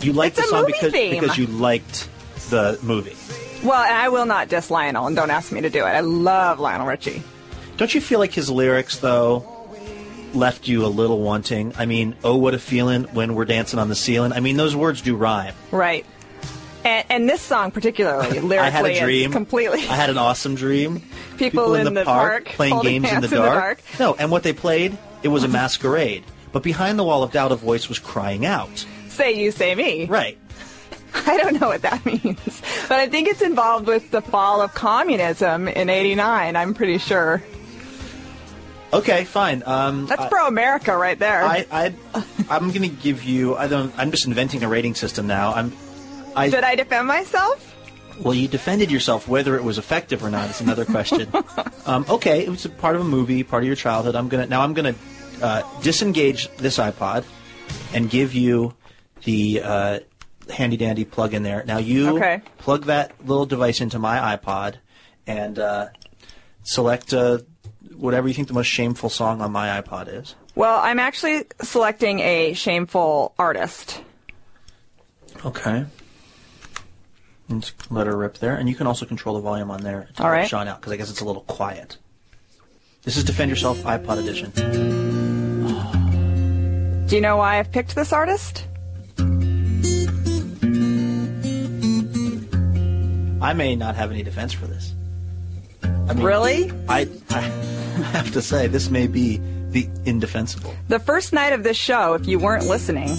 you liked It's the song because theme. because you liked the movie. Well, and I will not diss Lionel, and don't ask me to do it. I love Lionel Richie. Don't you feel like his lyrics though left you a little wanting? I mean, oh what a feeling when we're dancing on the ceiling. I mean, those words do rhyme. Right. And, and this song particularly, lyrically, [laughs] I had a dream. completely. I had an awesome dream. [laughs] People in the park playing games in the, in the dark. No, and what they played, it was a [laughs] masquerade. But behind the wall of doubt, a voice was crying out. Say you, say me. Right. [laughs] I don't know what that [laughs] means, but I think it's involved with the fall of communism in '89. I'm pretty sure. Okay, fine. Um, That's pro America right there. I, I, I'm going to give you. I don't. I'm just inventing a rating system now. I'm. I, Did I defend myself? Well, you defended yourself. Whether it was effective or not is another question. [laughs] um, okay, it was a part of a movie, part of your childhood. I'm gonna now. I'm gonna uh, disengage this iPod and give you the uh, handy dandy plug in there. Now you Okay. plug that little device into my iPod and uh, select uh, whatever you think the most shameful song on my iPod is. Well, I'm actually selecting a shameful artist. Okay. And let her rip there, and you can also control the volume on there to All right. Sean out because I guess it's a little quiet. This is Defend Yourself iPod edition. Do you know why I've picked this artist? I may not have any defense for this. I mean, Really? I, I [laughs] have to say this may be the indefensible. The first night of this show, if you weren't listening,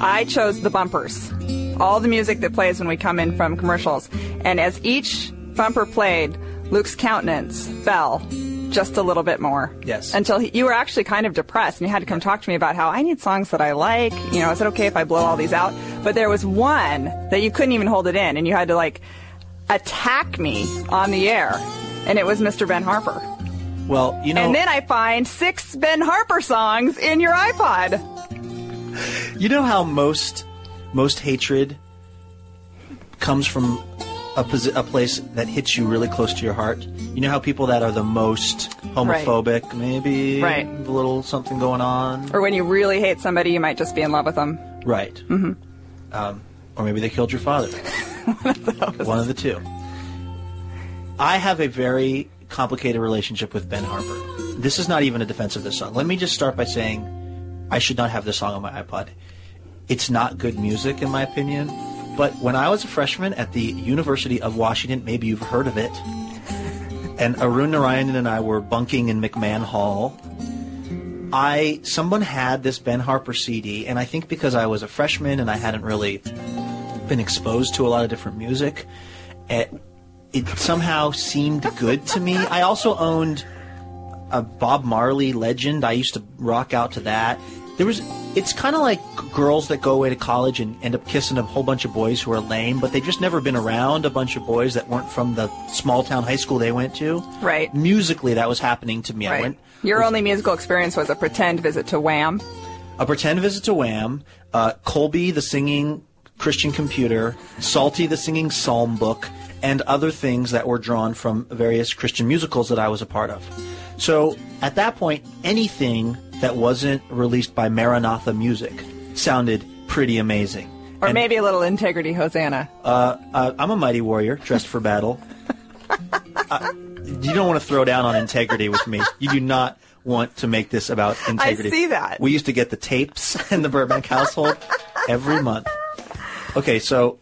I chose the bumpers. All the music that plays when we come in from commercials. And as each bumper played, Luke's countenance fell just a little bit more. Yes. Until he, you were actually kind of depressed and you had to come talk to me about how I need songs that I like. You know, is it okay if I blow all these out? But there was one that you couldn't even hold it in and you had to like attack me on the air. And it was Mr. Ben Harper. Well, you know, And then I find six Ben Harper songs in your iPod. you know how most most hatred comes from a, posi- a place that hits you really close to your heart. You know how people that are the most homophobic, maybe Right. a little something going on, Or when you really hate somebody, you might just be in love with them. right? Mm-hmm. um, or maybe they killed your father. [laughs] [laughs] One of the two. I have a very complicated relationship with Ben Harper. This is not even a defense of this song. Let me just start by saying I should not have this song on my iPod. It's not good music, in my opinion. But when I was a freshman at the University of Washington, maybe you've heard of it, [laughs] and Arun Narayanan and I were bunking in McMahon Hall. I someone had this Ben Harper CD, and I think because I was a freshman and I hadn't really been exposed to a lot of different music, it, it somehow seemed good to me. I also owned a Bob Marley legend. I used to rock out to that. There was it's kind of like girls that go away to college and end up kissing a whole bunch of boys who are lame, but they've just never been around a bunch of boys that weren't from the small town high school they went to. Right. Musically, that was happening to me. I Right. went Your only musical experience was a pretend visit to Wham. a pretend visit to Wham, uh, Colby the singing Christian computer, Psalty the singing psalm book, and other things that were drawn from various Christian musicals that I was a part of. So at that point, anything that wasn't released by Maranatha Music sounded pretty amazing. Or And, maybe a little Integrity Hosanna. uh, uh, I'm a mighty warrior dressed for battle. [laughs] uh, you don't want to throw down on integrity with me. You do not want to make this about integrity. I see that. We used to get the tapes [laughs] in the Burbank household every month. Okay, so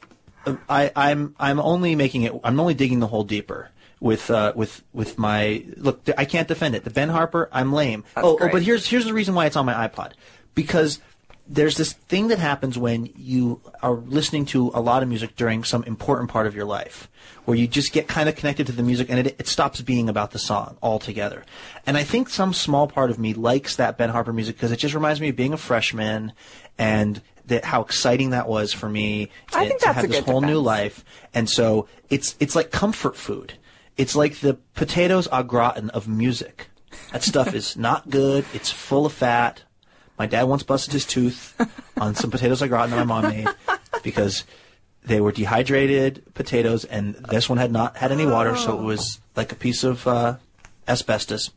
uh, I, I'm I'm only making it. I'm only digging the hole deeper with uh, with with my look. I can't defend it. The Ben Harper. I'm lame. Oh, oh, but here's here's the reason why it's on my iPod because there's this thing that happens when you are listening to a lot of music during some important part of your life where you just get kind of connected to the music and it, it stops being about the song altogether. And I think some small part of me likes that Ben Harper music because it just reminds me of being a freshman and that how exciting that was for me I to, think to that's have a this whole new life. And so it's it's like comfort food. It's like the potatoes au gratin of music. That stuff [laughs] is not good. It's full of fat. My dad once busted his tooth on some potatoes au gratin that my mom made because they were dehydrated potatoes, and this one had not had any water, so it was like a piece of uh, asbestos.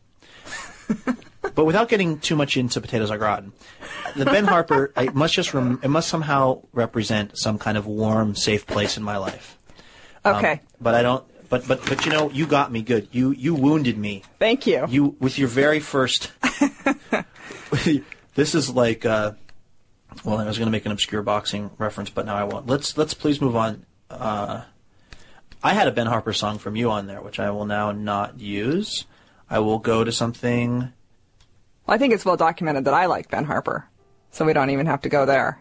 But without getting too much into potatoes au gratin, the Ben Harper it must just rem- it must somehow represent some kind of warm, safe place in my life. Um, Okay. but I don't. But but but you know, you got me good. You you wounded me. Thank you. You with your very first. [laughs] this is like. Uh, well, I was going to make an obscure boxing reference, but now I won't. Let's let's please move on. Uh, I had a Ben Harper song from you on there, which I will now not use. I will go to something. Well, I think it's well documented that I like Ben Harper, so we don't even have to go there.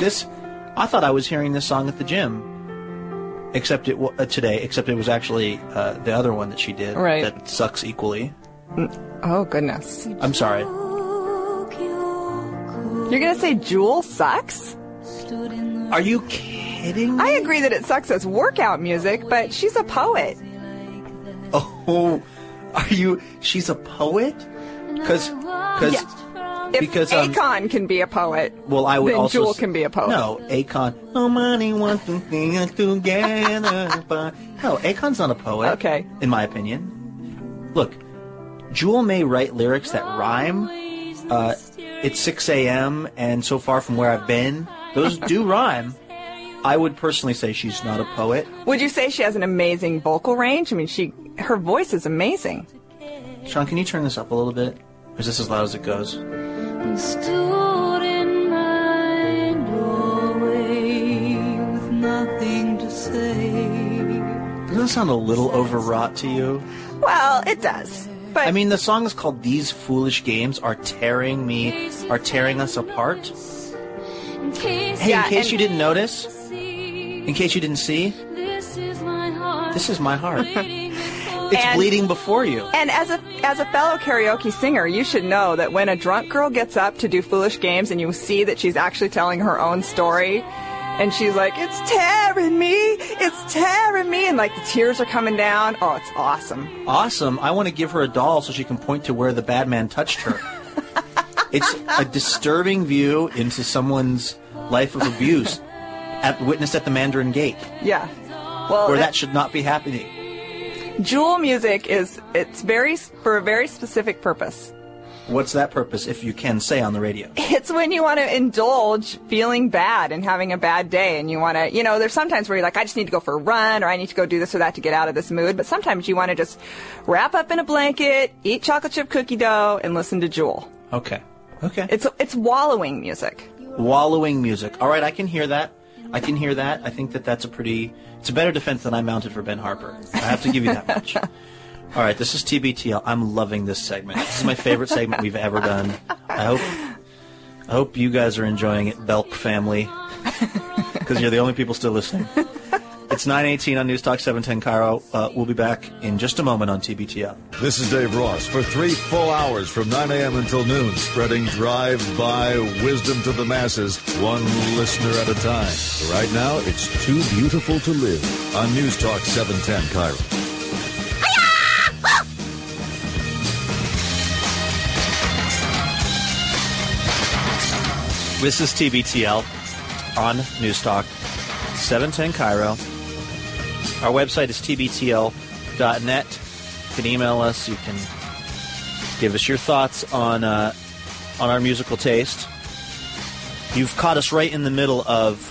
This, I thought I was hearing this song at the gym, except it uh, today. Except it was actually uh, the other one that she did Right. that sucks equally. Oh goodness. I'm sorry. You're gonna say Jewel sucks? Are you kidding? Me? I agree that it sucks as workout music, but she's a poet. Oh, are you? She's a poet? Because because If because um, Akon can be a poet, well, I would then also Jewel s- can be a poet. No, Akon. Nobody wants to sing together. But no, Akon's not a poet. Okay. in my opinion. Look, Jewel may write lyrics that rhyme. Uh, it's 6 a.m. and so far from where I've been, those do rhyme. I would personally say she's not a poet. Would you say she has an amazing vocal range? I mean, she her voice is amazing. Sean, can you turn this up a little bit? Or is this as loud as it goes? You stood in my doorway with nothing to say. Doesn't that sound a little overwrought to you? Well, it does. But I mean, the song is called "These Foolish Games Are Tearing Me, Are Tearing Us Apart." Hey, Yeah, in case you didn't notice, in case you didn't see, This is my heart. this is my heart. [laughs] It's And- bleeding before you. And as a as a fellow karaoke singer, you should know that when a drunk girl gets up to do foolish games and you see that she's actually telling her own story and she's like, "It's tearing me. It's tearing me." And like the tears are coming down. Oh, it's awesome. Awesome. I want to give her a doll so she can point to where the bad man touched her. [laughs] it's a disturbing view into someone's life of abuse, at, witnessed at the Mandarin Gate, Yeah. Well, where that- that should not be happening. Jewel music is it's very for a very specific purpose. What's that purpose, if you can say on the radio? [laughs] It's when you want to indulge feeling bad and having a bad day, and you want to, you know, there's sometimes where you're like, I just need to go for a run, or I need to go do this or that to get out of this mood. But sometimes you want to just wrap up in a blanket, eat chocolate chip cookie dough, and listen to Jewel. Okay. Okay. It's it's wallowing music. Wallowing music. All right, I can hear that. I can hear that. I think that that's a pretty. It's a better defense than I mounted for Ben Harper. I have to give you that much. [laughs] All right, this is TBTL. I'm loving this segment. This is my favorite segment we've ever done. I hope. I hope you guys are enjoying it, Belk family, because you're the only people still listening. It's 918 on News Talk 710 KIRO. Uh, we'll be back in just a moment on TBTL. This is Dave Ross for three full hours from 9 a.m. until noon, spreading drive-by wisdom to the masses, one listener at a time. Right now, it's Too Beautiful to Live on News Talk 710 KIRO. This is TBTL on News Talk 710 KIRO. Our website is tbtl.net. You can email us. You can give us your thoughts on uh, on our musical taste. You've caught us right in the middle of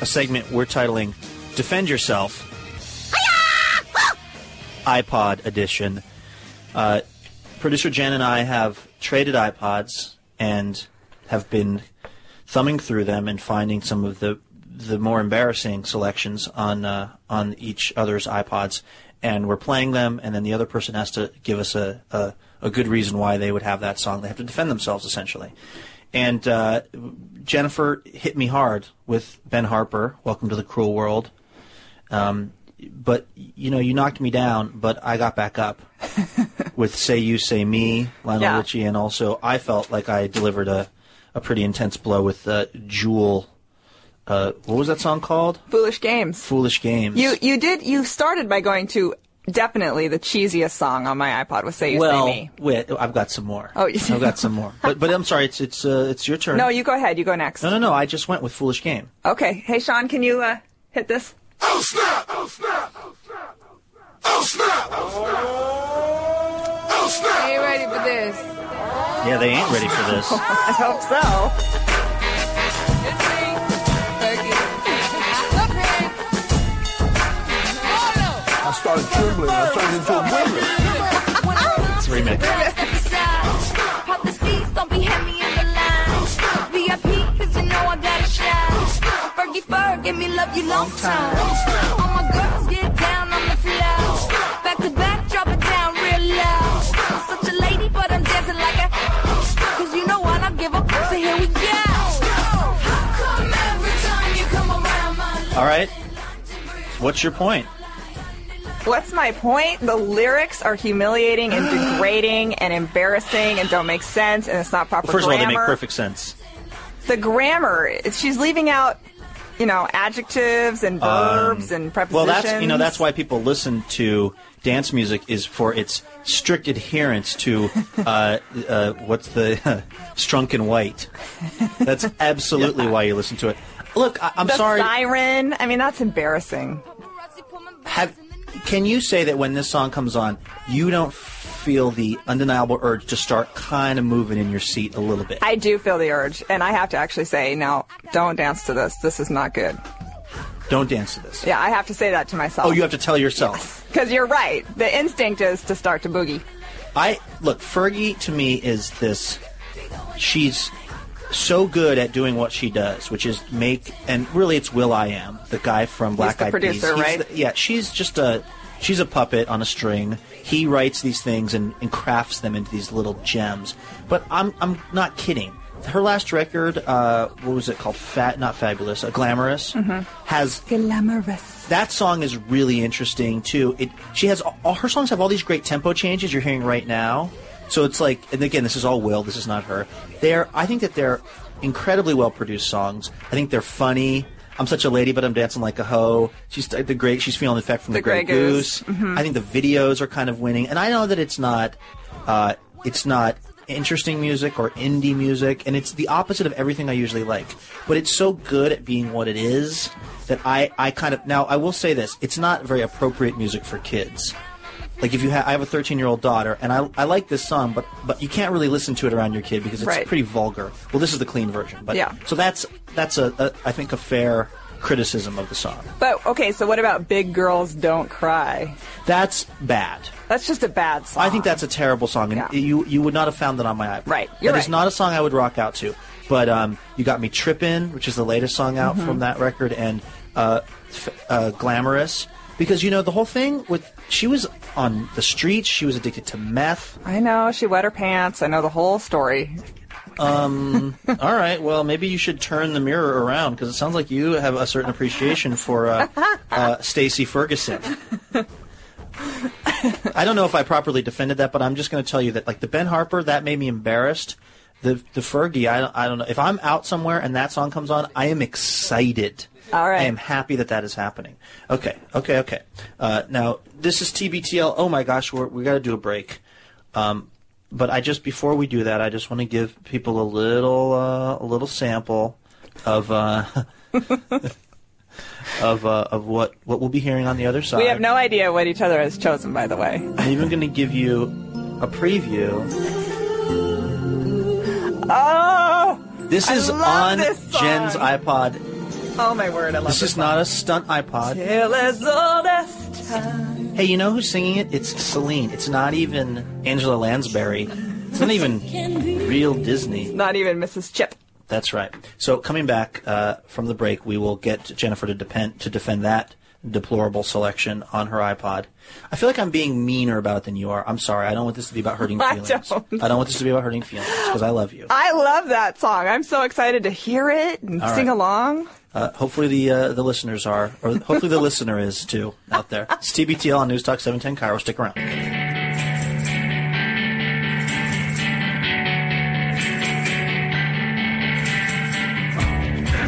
a segment we're titling "Defend Yourself." iPod edition. Uh, producer Jen and I have traded iPods and have been thumbing through them and finding some of the the more embarrassing selections on uh, on each other's iPods, and we're playing them, and then the other person has to give us a, a a good reason why they would have that song. They have to defend themselves essentially. And uh, Jennifer hit me hard with Ben Harper. Welcome to the cruel world. Um, but you know, you knocked me down, but I got back up [laughs] with "Say You, Say Me," Lionel Yeah. Richie, and also I felt like I delivered a a pretty intense blow with uh, Jewel. Uh, what was that song called? Foolish Games. Foolish Games. You you did you started by going to definitely the cheesiest song on my iPod was "Say You well, Say Me." wait, I've got some more. Oh, you- see? I've got some more. But but I'm sorry, it's it's uh, it's your turn. No, you go ahead. You go next. no, no, no. I just went with Foolish Game. Okay. Hey, Sean, can you uh, hit this? Oh snap! Oh snap! Oh snap! Oh snap! Oh snap! Ain't ready for this. Yeah, they ain't ready for this. [laughs] I hope so. I started trembling. I turned into a gremlin. It's a remix. Pop the seats, don't be heavy in the line. VIP, cause you know I gotta shine. Fergie Ferg, give me love you long time. All my girls get down on the floor. Back to back, drop it down real low. I'm such a lady, but I'm dancing like a. Cause you know I don't give up, so here we go. How come every time you come around my All right. What's your point? What's my point? The lyrics are humiliating and degrading and embarrassing and don't make sense and it's not proper First of all, they make perfect sense. the grammar, she's leaving out, you know, adjectives and verbs and prepositions. Um, Well, that's you know that's why people listen to dance music is for its strict adherence to uh, [laughs] uh, what's the [laughs] strunk and white. That's [laughs] absolutely why you listen to it. Look, I, I'm the sorry. siren. I mean, that's embarrassing. Have can you say that when this song comes on, you don't feel the undeniable urge to start kind of moving in your seat a little bit? I do feel the urge, and I have to actually say, now, don't dance to this. This is not good. Don't dance to this. Yeah, I have to say that to myself. Oh, you have to tell yourself. Because you're right. The instinct is to start to boogie. I look, Fergie to me is this. She's so good at doing what she does, which is make and really it's Will I Am, the guy from Black the Eyed producer, Peas. He's right? the- yeah, she's just a she's a puppet on a string. He writes these things and, and crafts them into these little gems. But I'm I'm not kidding. Her last record, uh, what was it called? Fat, not fabulous, uh, glamorous, has glamorous. That song is really interesting too. It she has all her songs have all these great tempo changes you're hearing right now. So it's like, and again, this is all Will. This is not her. They're, I think that they're incredibly well produced songs. I think they're funny. I'm such a lady, but I'm dancing like a hoe. She's the great. She's feeling the effect from the, The Grey Goose. Goose. Mhm. I think the videos are kind of winning, and I know that it's not, uh, it's not interesting music or indie music, and it's the opposite of everything I usually like. But it's so good at being what it is that I, I kind of now I will say this: it's not very appropriate music for kids. Like if you have, I have a 13 year old daughter, and I, I like this song, but but you can't really listen to it around your kid because it's Right. pretty vulgar. Well, this is the clean version, but Yeah. So that's that's a, a I think a fair criticism of the song. But, okay, so what about Big Girls Don't Cry? That's bad. That's just a bad song. I think that's a terrible song, and you you would not have found that on my iPod. Right, you're That is right. not a song I would rock out to. But um, you got me trippin', which is the latest song out Mhm. from that record, and uh, uh, glamorous. Because you know the whole thing with she was on the streets, she was addicted to meth. I know, she wet her pants. I know the whole story. Um, [laughs] all right. Well, maybe you should turn the mirror around because it sounds like you have a certain appreciation for uh, uh, Stacy Ferguson. I don't know if I properly defended that, but I'm just going to tell you that, like the Ben Harper, that made me embarrassed. The the Fergie, I don't, I don't know. If I'm out somewhere and that song comes on, I am excited. All right. I am happy that that is happening. Okay, okay, okay. Uh, now this is TBTL. Oh my gosh, we're, we got to do a break. Um, but I just before we do that, I just want to give people a little uh, a little sample of uh, [laughs] of uh, of what what we'll be hearing on the other side. We have no idea what each other has chosen, by the way. I'm even going to give you a preview. Oh, This is on this. Jen's iPod. Oh my word! I love This is not a stunt iPod. Till as old as time. Hey, you know who's singing it? It's Celine. It's not even Angela Lansbury. It's not even real Disney. Not even Mrs. Chip. That's right. So coming back uh, from the break, we will get Jennifer to defend to defend that deplorable selection on her iPod. I feel like I'm being meaner about it than you are. I'm sorry. I don't want this to be about hurting feelings. [laughs] I feelings. don't. I don't want this to be about hurting feelings because I love you. I love that song. I'm so excited to hear it and All sing right. along. Uh, hopefully the uh, the listeners are, or hopefully the listener is too out there. It's TBTL on News Talk 710 KIRO. Stick around.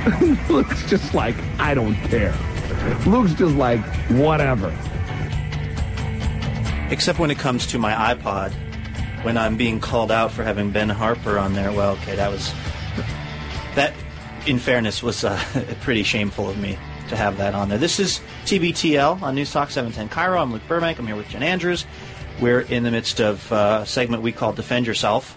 [laughs] looks just like, I don't care. Luke's just like, whatever. Except when it comes to my iPod, when I'm being called out for having Ben Harper on there. Well, okay, that was that. In fairness, was uh, [laughs] pretty shameful of me to have that on there. This is TBTL on News Talk 710 KIRO. I'm Luke Burbank. I'm here with Jen Andrews. We're in the midst of uh, a segment we call Defend Yourself.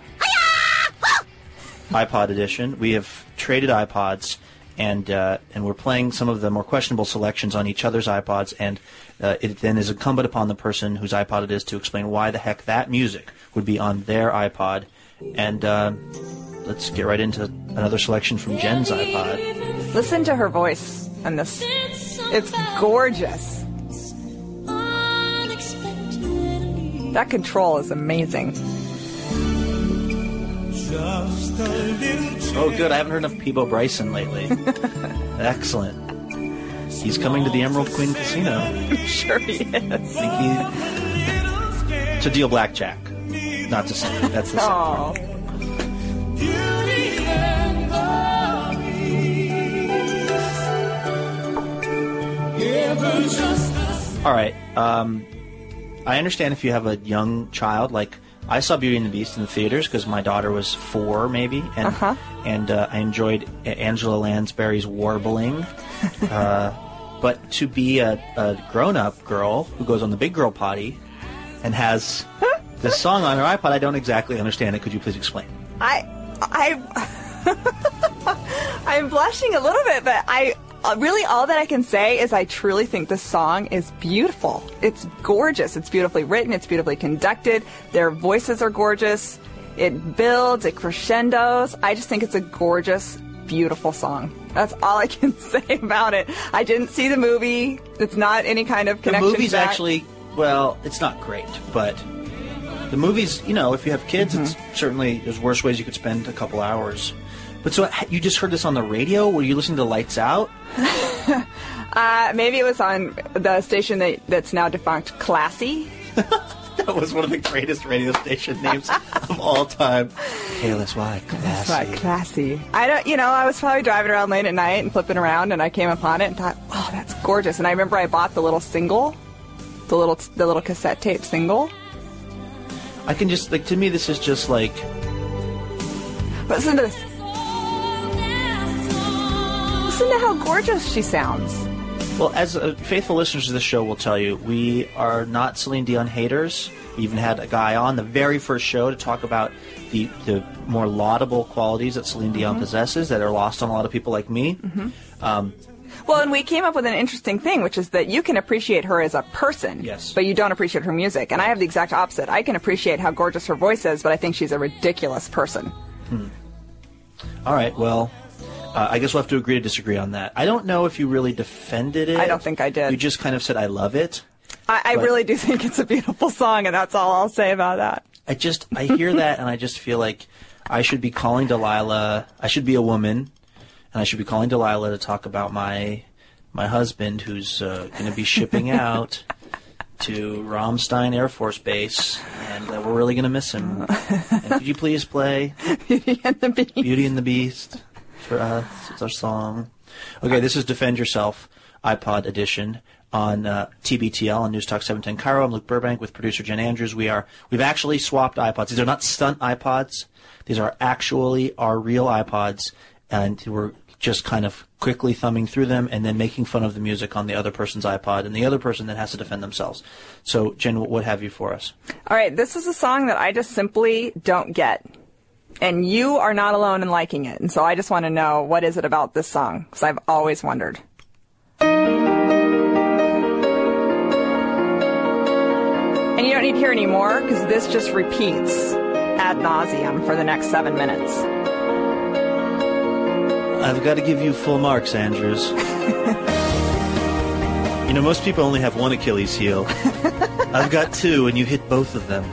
iPod edition. We have traded iPods, and uh, and we're playing some of the more questionable selections on each other's iPods, and uh, it then is incumbent upon the person whose iPod it is to explain why the heck that music would be on their iPod. And uh, let's get right into another selection from Jen's iPod. Listen to her voice on this. It's gorgeous. That control is amazing. Oh, good. I haven't heard enough Peabo Bryson lately. [laughs] Excellent. He's coming to the Emerald Queen Casino. [laughs] sure he is. he to deal blackjack, not to sing. That's the Oh. [laughs] All right. Um, I understand if you have a young child, like I saw Beauty and the Beast in the theaters because my daughter was four, maybe, and Uh-huh. and uh, I enjoyed Angela Lansbury's warbling. [laughs] uh, but to be a, a grown-up girl who goes on the big girl potty and has [laughs] this song on her iPod, I don't exactly understand it. Could you please explain? I, I, [laughs] I'm blushing a little bit, but I uh, really all that I can say is I truly think this song is beautiful. It's gorgeous. It's beautifully written. It's beautifully conducted. Their voices are gorgeous. It builds. It crescendos. I just think it's a gorgeous, beautiful song. That's all I can [laughs] say about it. I didn't see the movie. It's not any kind of connection. The movie's actually well, it's not great, but the movie's you know if you have kids, it's certainly there's worse ways you could spend a couple hours. But so you just heard this on the radio? Were you listening to Lights Out? [laughs] Uh, maybe it was on the station that, that's now defunct, Classy. [laughs] That was one of the greatest radio station names [laughs] of all time. KLSY, That's classy. right, classy. I don't, you know, I was probably driving around late at night and flipping around, and I came upon it and thought, oh, that's gorgeous. And I remember I bought the little single, the little the little cassette tape single. I can just like to me this is just like But listen to this. Listen to how gorgeous she sounds. well as uh, faithful listeners to the show will tell you, we are not Celine Dion haters. We even had a guy on the very first show to talk about the the more laudable qualities that Celine Dion possesses that are lost on a lot of people like me. Um, Well, and we came up with an interesting thing, which is that you can appreciate her as a person, Yes. but you don't appreciate her music. And I have the exact opposite. I can appreciate how gorgeous her voice is, but I think she's a ridiculous person. All right, well, uh, I guess we'll have to agree to disagree on that. I don't know if you really defended it. I don't think I did. You just kind of said, I love it. I, I really do think it's a beautiful song, and that's all I'll say about that. I just, I hear that and I just feel like I should be calling Delilah. I should be a woman, and I should be calling Delilah to talk about my my husband who's uh, going to be shipping [laughs] out to Ramstein Air Force Base, and uh, we're really going to miss him. And could you please play [laughs] Beauty and the Beast? Beauty and the Beast for us? It's our song. Okay, this is Defend Yourself iPod edition on uh, TBTL on News Talk 710 KIRO. I'm Luke Burbank with producer Jen Andrews. We are we've actually swapped iPods. These are not stunt iPods. These are actually our real iPods, and we're just kind of quickly thumbing through them and then making fun of the music on the other person's iPod and the other person then has to defend themselves. So, Jen, what have you for us? All right, this is a song that I just simply don't get. And you are not alone in liking it. And so I just want to know what is it about this song? Because I've always wondered. And you don't need to hear any more because this just repeats ad nauseum for the next seven minutes. I've got to give you full marks, Andrews. [laughs] you know, most people only have one Achilles heel. [laughs] I've got two, and you hit both of them.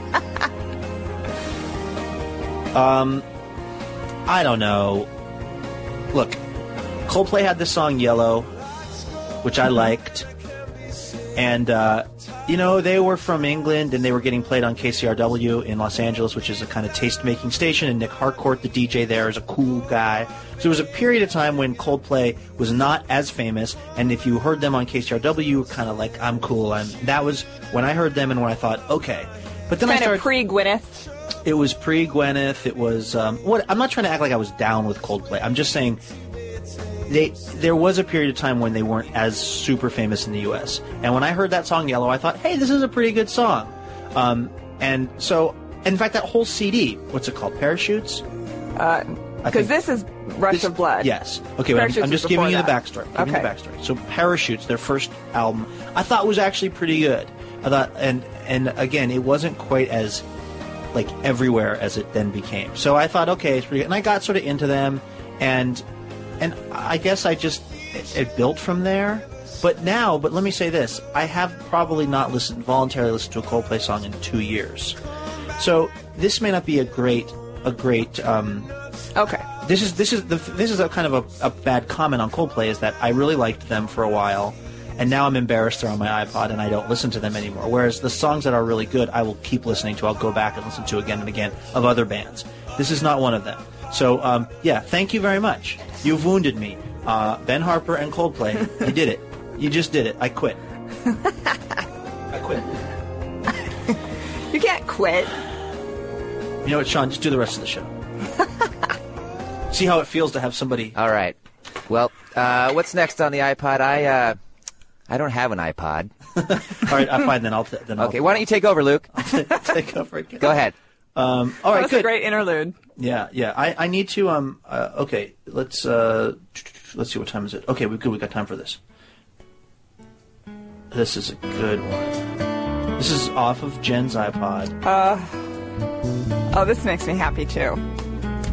Um, I don't know. Look, Coldplay had this song Yellow, which I liked. And, uh, you know, they were from England and they were getting played on KCRW in Los Angeles, which is a kind of taste making station. And Nick Harcourt, the DJ there, is a cool guy. So there was a period of time when Coldplay was not as famous. And if you heard them on KCRW, you were kind of like, I'm cool. I'm, that was when I heard them and when I thought, okay. But then I kind started. of pre Gwyneth. It was pre Gwyneth. It was um, what I'm not trying to act like I was down with Coldplay. I'm just saying they there was a period of time when they weren't as super famous in the U.S. And when I heard that song Yellow, I thought, hey, this is a pretty good song. Um, and so, in fact, that whole CD, what's it called? Parachutes. I Because this is Rush of Blood. Yes. Okay, I'm, I'm just giving you the that. backstory. Giving you the backstory. So Parachutes, their first album, I thought was actually pretty good. I thought, and and again, it wasn't quite as like everywhere as it then became. So I thought, okay, it's pretty good. And I got sort of into them, and and I guess I just it, it built from there. But now, but let me say this: I have probably not listened voluntarily listened to a Coldplay song in two years. So this may not be a great a great. Um, Okay. this is this is the this is a kind of a, a bad comment on Coldplay is that I really liked them for a while, and now I'm embarrassed they're on my iPod and I don't listen to them anymore. Whereas the songs that are really good, I will keep listening to. I'll go back and listen to again and again of other bands. This is not one of them. So um, yeah, thank you very much. You've wounded me, uh, Ben Harper and Coldplay. you did it. You just did it. I quit. I quit. You can't quit. You know what, Sean? Just do the rest of the show. [laughs] See how it feels to have somebody. All right. Well, uh, what's next on the iPod? I uh, I don't have an iPod. [laughs] All right, uh, fine then. I'll t- then. I'll Okay, why don't you take over, Luke? take over again. Go ahead. Um, all That right, was a good. great interlude. Yeah, yeah. I, I need to. Um. Uh, okay. Let's. Uh. Let's see. What time is it? Okay. We good. We got time for this. This is a good one. This is off of Jen's iPod. Uh, oh, this makes me happy too.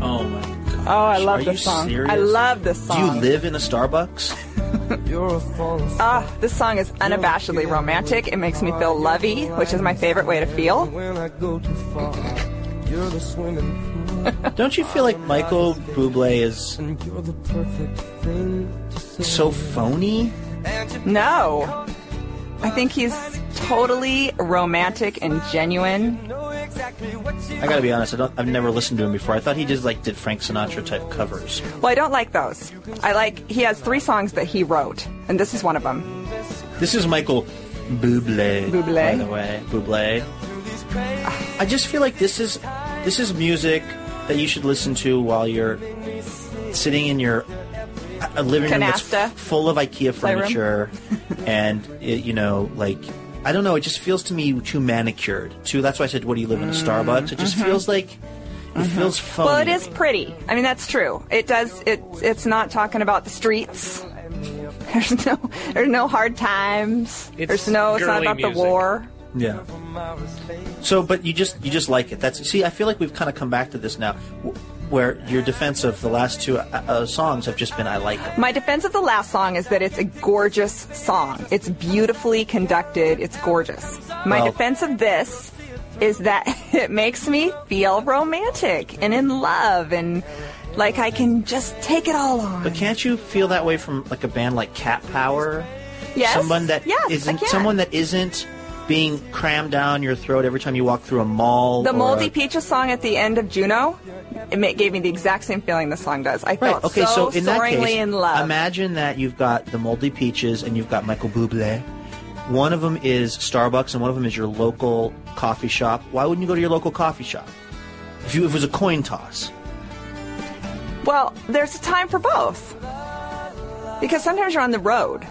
Oh my god. Oh, I love Are this you song. serious? I love this Do song. you live in a Starbucks? [laughs] Ah, this song is unabashedly romantic. It makes me feel lovey, which is my favorite way to feel. [laughs] Don't you feel like Michael Bublé is so phony? No. I think he's totally romantic and genuine. I gotta be honest. I don't. I've never listened to him before. I thought he just like did Frank Sinatra type covers. Well, I don't like those. I like, he has three songs that he wrote, and this is one of them. This is Michael Bublé. Bublé. by the way, Bublé. I just feel like this is this is music that you should listen to while you're sitting in your a living room that's full of IKEA furniture, [laughs] and it, you know, like I don't know. It just feels to me too manicured. Too. That's why I said, "What do you live in a Starbucks?" It just mhm. feels like it feels phony. Well, it is pretty. I mean, that's true. It does. It. It's not talking about the streets. [laughs] There's no. There's no hard times. It's there's no. It's not girly about the war. Yeah. So, but you just you just like it. That's see. I feel like we've kind of come back to this now, w- where your defense of the last two uh, uh, songs have just been I like it. My defense of the last song is that it's a gorgeous song. It's beautifully conducted. It's gorgeous. My Well- defense of this is that [laughs] it makes me feel romantic and in love and like I can just take it all on. But can't you feel that way from like a band like Cat Power? Yes. Someone that Yes, not someone that isn't being crammed down your throat every time you walk through a mall. The Moldy a- Peaches song at the end of Juno, it gave me the exact same feeling the song does. I Right. felt Okay. so, So, in that case, in love. imagine that you've got the Moldy Peaches and you've got Michael Bublé. One of them is Starbucks and one of them is your local coffee shop. Why wouldn't you go to your local coffee shop? If you if it was a coin toss. Well, there's a time for both. Because sometimes you're on the road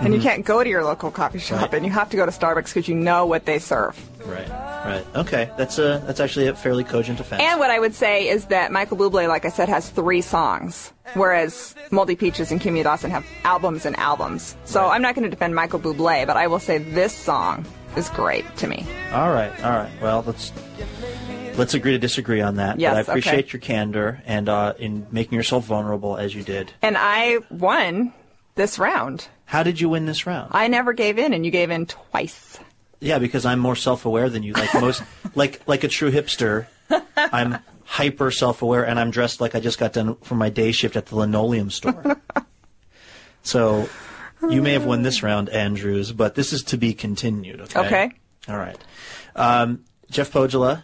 and you Mhm. can't go to your local coffee shop and you have to go to Starbucks because you know what they serve. Right. Right. Okay. That's a that's actually a fairly cogent defense. And what I would say is that Michael Bublé, like I said, has three songs, whereas Moldy Peaches and Kimya Dawson have albums and albums. So I'm not going to defend Michael Bublé, but I will say this song is great to me. All right, all right. Well, let's let's agree to disagree on that. Yes, but I okay. appreciate your candor and uh, in making yourself vulnerable as you did. And I won this round. How did you win this round? I never gave in, and you gave in twice. Yeah, because I'm more self-aware than you. Like most, [laughs] like like a true hipster, I'm hyper self-aware, and I'm dressed like I just got done from my day shift at the linoleum store. [laughs] so, you may have won this round, Andrews, but this is to be continued. Okay. Okay. All right. Um, Jeff Pogela,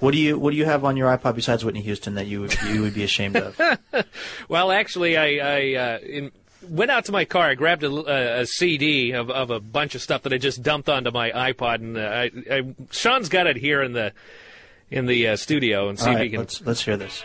what do you what do you have on your iPod besides Whitney Houston that you would- you would be ashamed of? [laughs] well, actually, I, I uh, in, went out to my car. I grabbed a, a, CD of, of a bunch of stuff that I just dumped onto my iPod, and uh, I, I, Sean's got it here in the in the uh, studio, and see All if right, he can. let's let's hear this.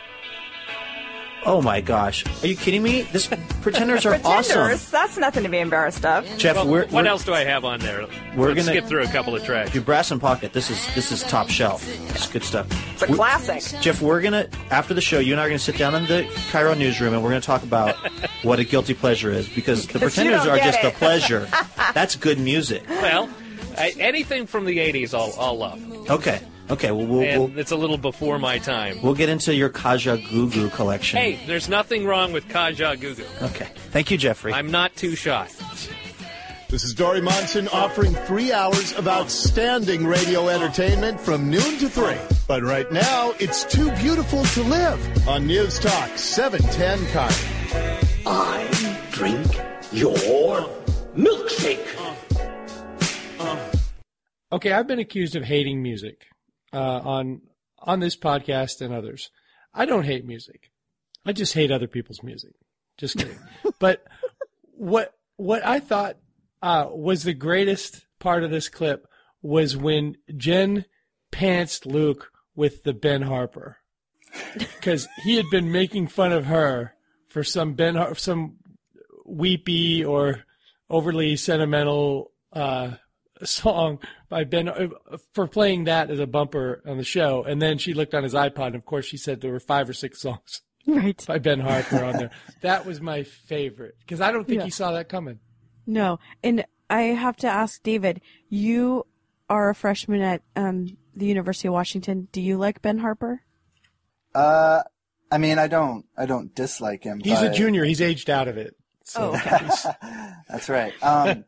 Oh my gosh, are you kidding me? This pretenders are [laughs] awesome. Pretenders, that's nothing to be embarrassed of. Jeff, Well, we're- what we're- else do I have on there? We're Let's gonna skip through a couple of tracks. Your Brass in Pocket. This is this is top shelf. It's good stuff. It's a classic. Jeff, we're gonna after the show, you and I are gonna sit down in the KIRO newsroom and we're gonna talk about [laughs] what a guilty pleasure is because the [laughs] pretenders are get just a pleasure. That's good music. Well, I, anything from the '80s, I'll, I'll love. Okay, okay. Well, we'll and we'll, it's a little before my time. we'll get into your Kajagoogoo collection. Hey, there's nothing wrong with Kajagoogoo. Okay. Thank you, Jeffrey. I'm not too shy. This is Dori Monson offering three hours of outstanding radio entertainment from noon to three. But right now, it's too beautiful to live on News Talk 710 Cotton. I drink your milkshake. Okay, I've been accused of hating music uh, on on this podcast and others. I don't hate music. I just hate other people's music. Just kidding. [laughs] but what what I thought uh, was the greatest part of this clip was when Jen pantsed Luke with the Ben Harper [laughs] because he had been making fun of her for some Ben Har- some weepy or overly sentimental uh, song by Ben uh, for playing that as a bumper on the show, and then she looked on his iPod, and of course she said there were five or six songs [laughs] right. by Ben Harper on there. That was my favorite because I don't think Yeah. he saw that coming. No, and I have to ask David. You are a freshman at um, the University of Washington. Do you like Ben Harper? Uh, I mean, I don't, I don't dislike him. He's a junior. He's aged out of it. So [laughs] That's right. Um,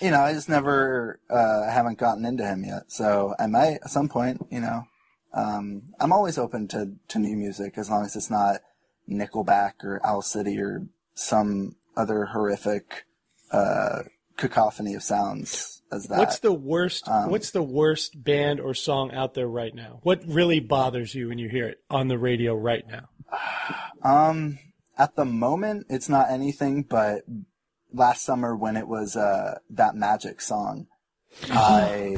you know, I just never, uh, haven't gotten into him yet. So I might at some point, you know, um, I'm always open to, to new music as long as it's not Nickelback or Owl City or some other horrific, uh, cacophony of sounds as that. What's the worst? Um, what's the worst band or song out there right now? What really bothers you when you hear it on the radio right now? [sighs] Um, at the moment, it's not anything, but last summer when it was, uh, that magic song, I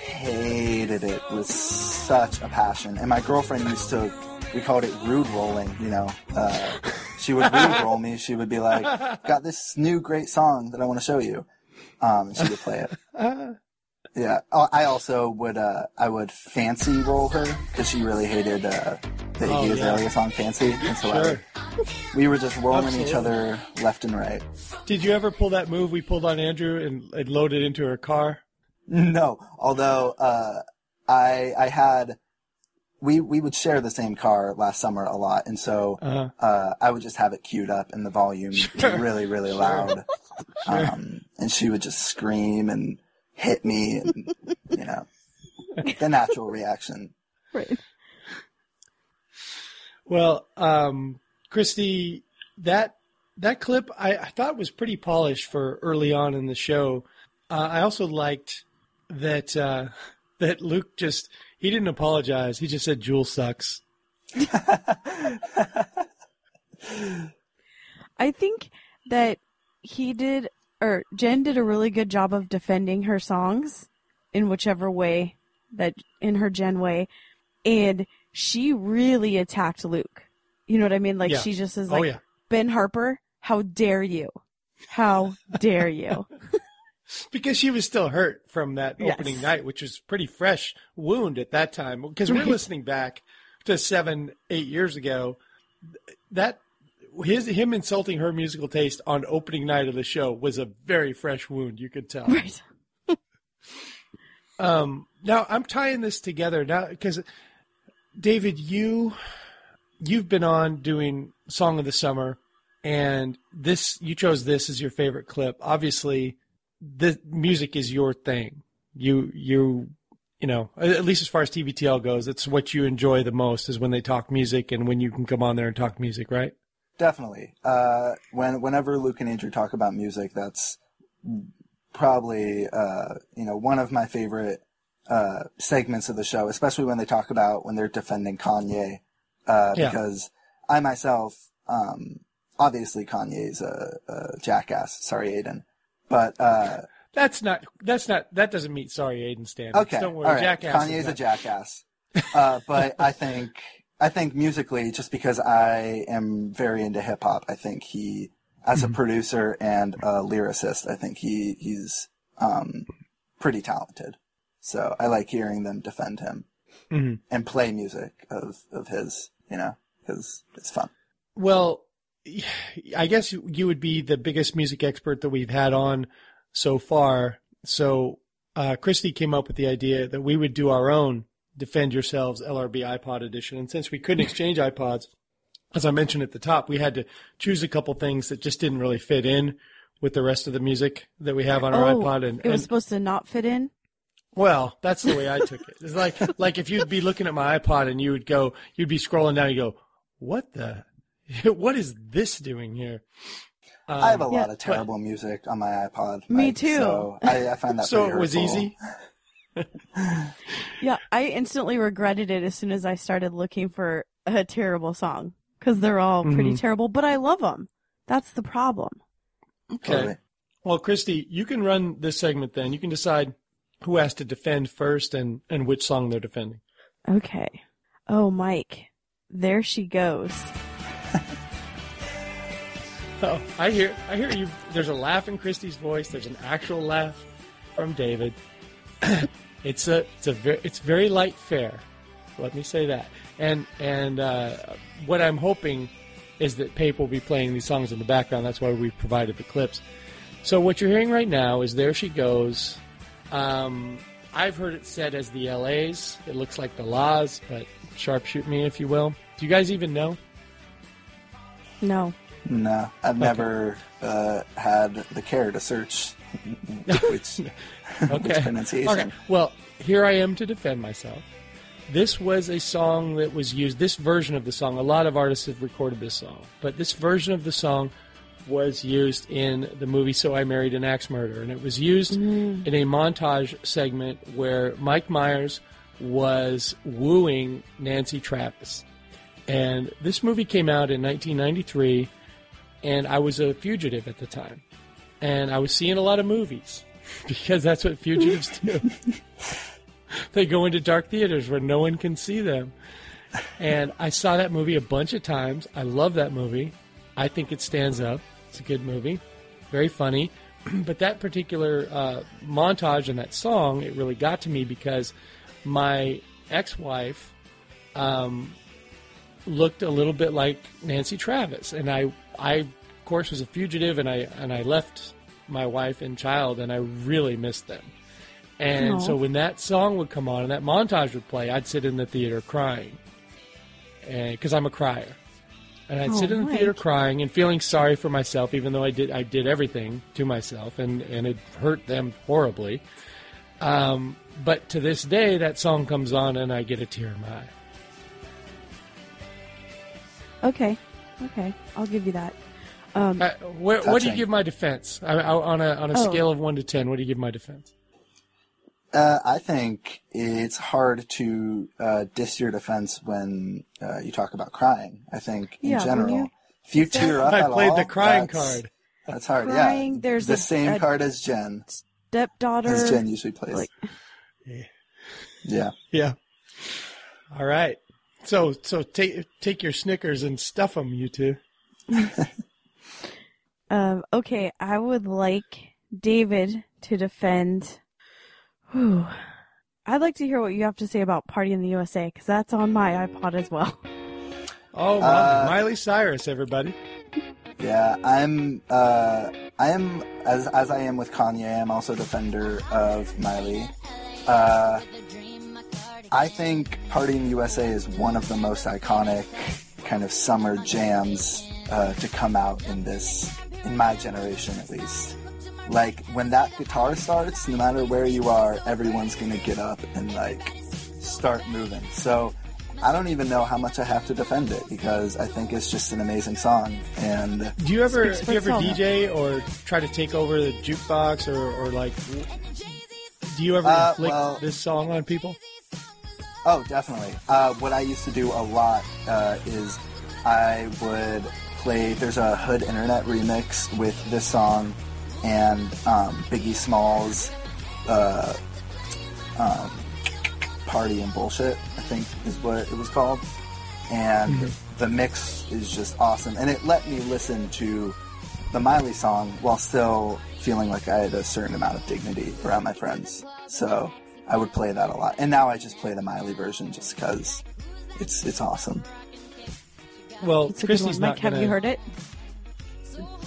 hated it with such a passion. And my girlfriend used to, we called it rude rolling, you know, uh, she would rude roll me. She would be like, got this new great song that I want to show you. Um, and she would play it. Yeah. Oh, I also would, uh, I would fancy roll her because she really hated, uh, the Oh, Iggy yeah. Azalea song Fancy. And so Sure. would, we were just rolling each other left and right. Did you ever pull that move we pulled on Andrew and, and load it into her car? No, although, uh, I, I had, we, we would share the same car last summer a lot. And so, Uh-huh. uh, I would just have it queued up and the volume really, really loud. Sure. Um, and she would just scream and hit me and, you know. the natural reaction. Right. Well, um, Christy, that that clip I, I thought was pretty polished for early on in the show. Uh, I also liked that uh, that Luke just he didn't apologize. He just said Jewel sucks. [laughs] I think that he did, or Jen did a really good job of defending her songs in whichever way that in her Jen way, and she really attacked Luke. You know what I mean? Like Yeah. she just is Oh, like, yeah. Ben Harper, how dare you? How dare you? [laughs] [laughs] because she was still hurt from that Yes. opening night, which was pretty fresh wound at that time. Because we're listening back to seven, eight years ago. That his him insulting her musical taste on opening night of the show was a very fresh wound. You could tell. Right. [laughs] Um, now I'm tying this together now because David, you you've been on doing Song of the Summer, and this you chose this as your favorite clip. Obviously, the music is your thing. You you you know at least as far as TBTL goes, it's what you enjoy the most is when they talk music and when you can come on there and talk music, right? Definitely. Uh, when whenever Luke and Andrew talk about music, that's probably uh, you know one of my favorite uh, segments of the show, especially when they talk about when they're defending Kanye, uh, Yeah. because I myself, um, obviously Kanye's a, a jackass. Sorry, Aiden, but uh, That's not that's not that doesn't meet sorry Aiden standards. Okay, Don't worry, right. jackass. is Kanye's a jackass, uh, but I think I think musically, just because I am very into hip hop, I think he, as Mm-hmm. a producer and a lyricist, I think he he's um, pretty talented. So I like hearing them defend him Mhm. and play music of of his, you know, because it's fun. Well, I guess you would be the biggest music expert that we've had on so far. So, uh, Christy came up with the idea that we would do our own Defend Yourselves LRB iPod edition. And since we couldn't exchange iPods, as I mentioned at the top, we had to choose a couple things that just didn't really fit in with the rest of the music that we have on our oh, iPod. And, it was and supposed to not fit in. well, that's the way I took it. It's like [laughs] like if you'd be looking at my iPod and you would go, you'd be scrolling down, you go, what the, [laughs] what is this doing here? I have a Um, lot of terrible music on my iPod. Me Mike, too. So I, I find that [laughs] So it was hurtful. easy? [laughs] Yeah, I instantly regretted it as soon as I started looking for a terrible song because they're all pretty Mhm. terrible, but I love them. That's the problem. Okay. Well, Christy, you can run this segment then. You can decide who has to defend first and, and which song they're defending. Okay. Oh, Mike, there she goes. [laughs] Oh, I hear, I hear you. There's a laugh in Christy's voice. There's an actual laugh from David. [clears throat] it's a, it's a very, it's very light fare. Let me say that. And and uh, what I'm hoping is that Pape will be playing these songs in the background. That's why we provided the clips. So what you're hearing right now is "There She Goes." Um, I've heard it said as the LA's. It looks like the La's, but sharpshoot me if you will. Do you guys even know? No. No, I've never uh, had the care to search [laughs] which, [laughs] Okay. which pronunciation. Okay. Well, here I am to defend myself. This was a song that was used, this version of the song, a lot of artists have recorded this song, but this version of the song was used in the movie So I Married an Axe Murder. And it was used mm. in a montage segment where Mike Myers was wooing Nancy Travis. And this movie came out in 1993, and I was a fugitive at the time. And I was seeing a lot of movies [laughs] because that's what fugitives do. [laughs] they go into dark theaters where no one can see them. And I saw that movie a bunch of times. I love that movie. I think it stands up. It's a good movie, very funny. [clears throat] but that particular uh, montage and that song, it really got to me because my ex-wife um, looked a little bit like Nancy Travis, and I, I course was a fugitive, and I and I left my wife and child, and I really missed them. And Aw. so when that song would come on and that montage would play, I'd sit in the theater crying, because I'm a crier, and I'd sit Oh, in the Mike. theater crying and feeling sorry for myself, even though I did I did everything to myself, and and it hurt them horribly. Um, but to this day, that song comes on and I get a tear in my eye. Okay, okay, I'll give you that. Um, Uh, where, what do you give my defense? I, I, on a on a Oh. scale of one to ten, what do you give my defense? Uh, I think it's hard to uh, diss your defense when uh, you talk about crying. I think in Yeah, general, you- if you [laughs] tear up I at played all, the crying that's- card. That's hard. Crying, yeah, there's the a- same a- card as Jen. stepdaughter. As Jen usually plays. like- yeah. [laughs] Yeah. All right. So so take take your Snickers and stuff them, you two. [laughs] Um, okay, I would like David to defend. Whew. I'd like to hear what you have to say about Party in the USA because that's on my iPod as well. Oh, Uh, Miley Cyrus, everybody. Yeah, I'm. Uh, I am as as I am with Kanye. I'm also a defender of Miley. Uh, I think "Party in the USA" is one of the most iconic kind of summer jams uh, to come out in this, in my generation at least. Like when that guitar starts, no matter where you are, everyone's gonna get up and like start moving. So I don't even know how much I have to defend it because I think it's just an amazing song. And Do you ever do you ever. DJ or try to take over the jukebox or, or like do you ever Uh, inflict well- this song on people? Oh, definitely. Uh, what I used to do a lot uh, is I would play. There's a Hood Internet remix with this song and um, Biggie Smalls' uh, um, "Party and Bullshit." I think is what it was called, and Mhm. the mix is just awesome. And it let me listen to the Miley song while still feeling like I had a certain amount of dignity around my friends. So I would play that a lot. And now I just play the Miley version just because it's it's awesome. Well, It's a good Christy's one. not Mike, have gonna- you heard it?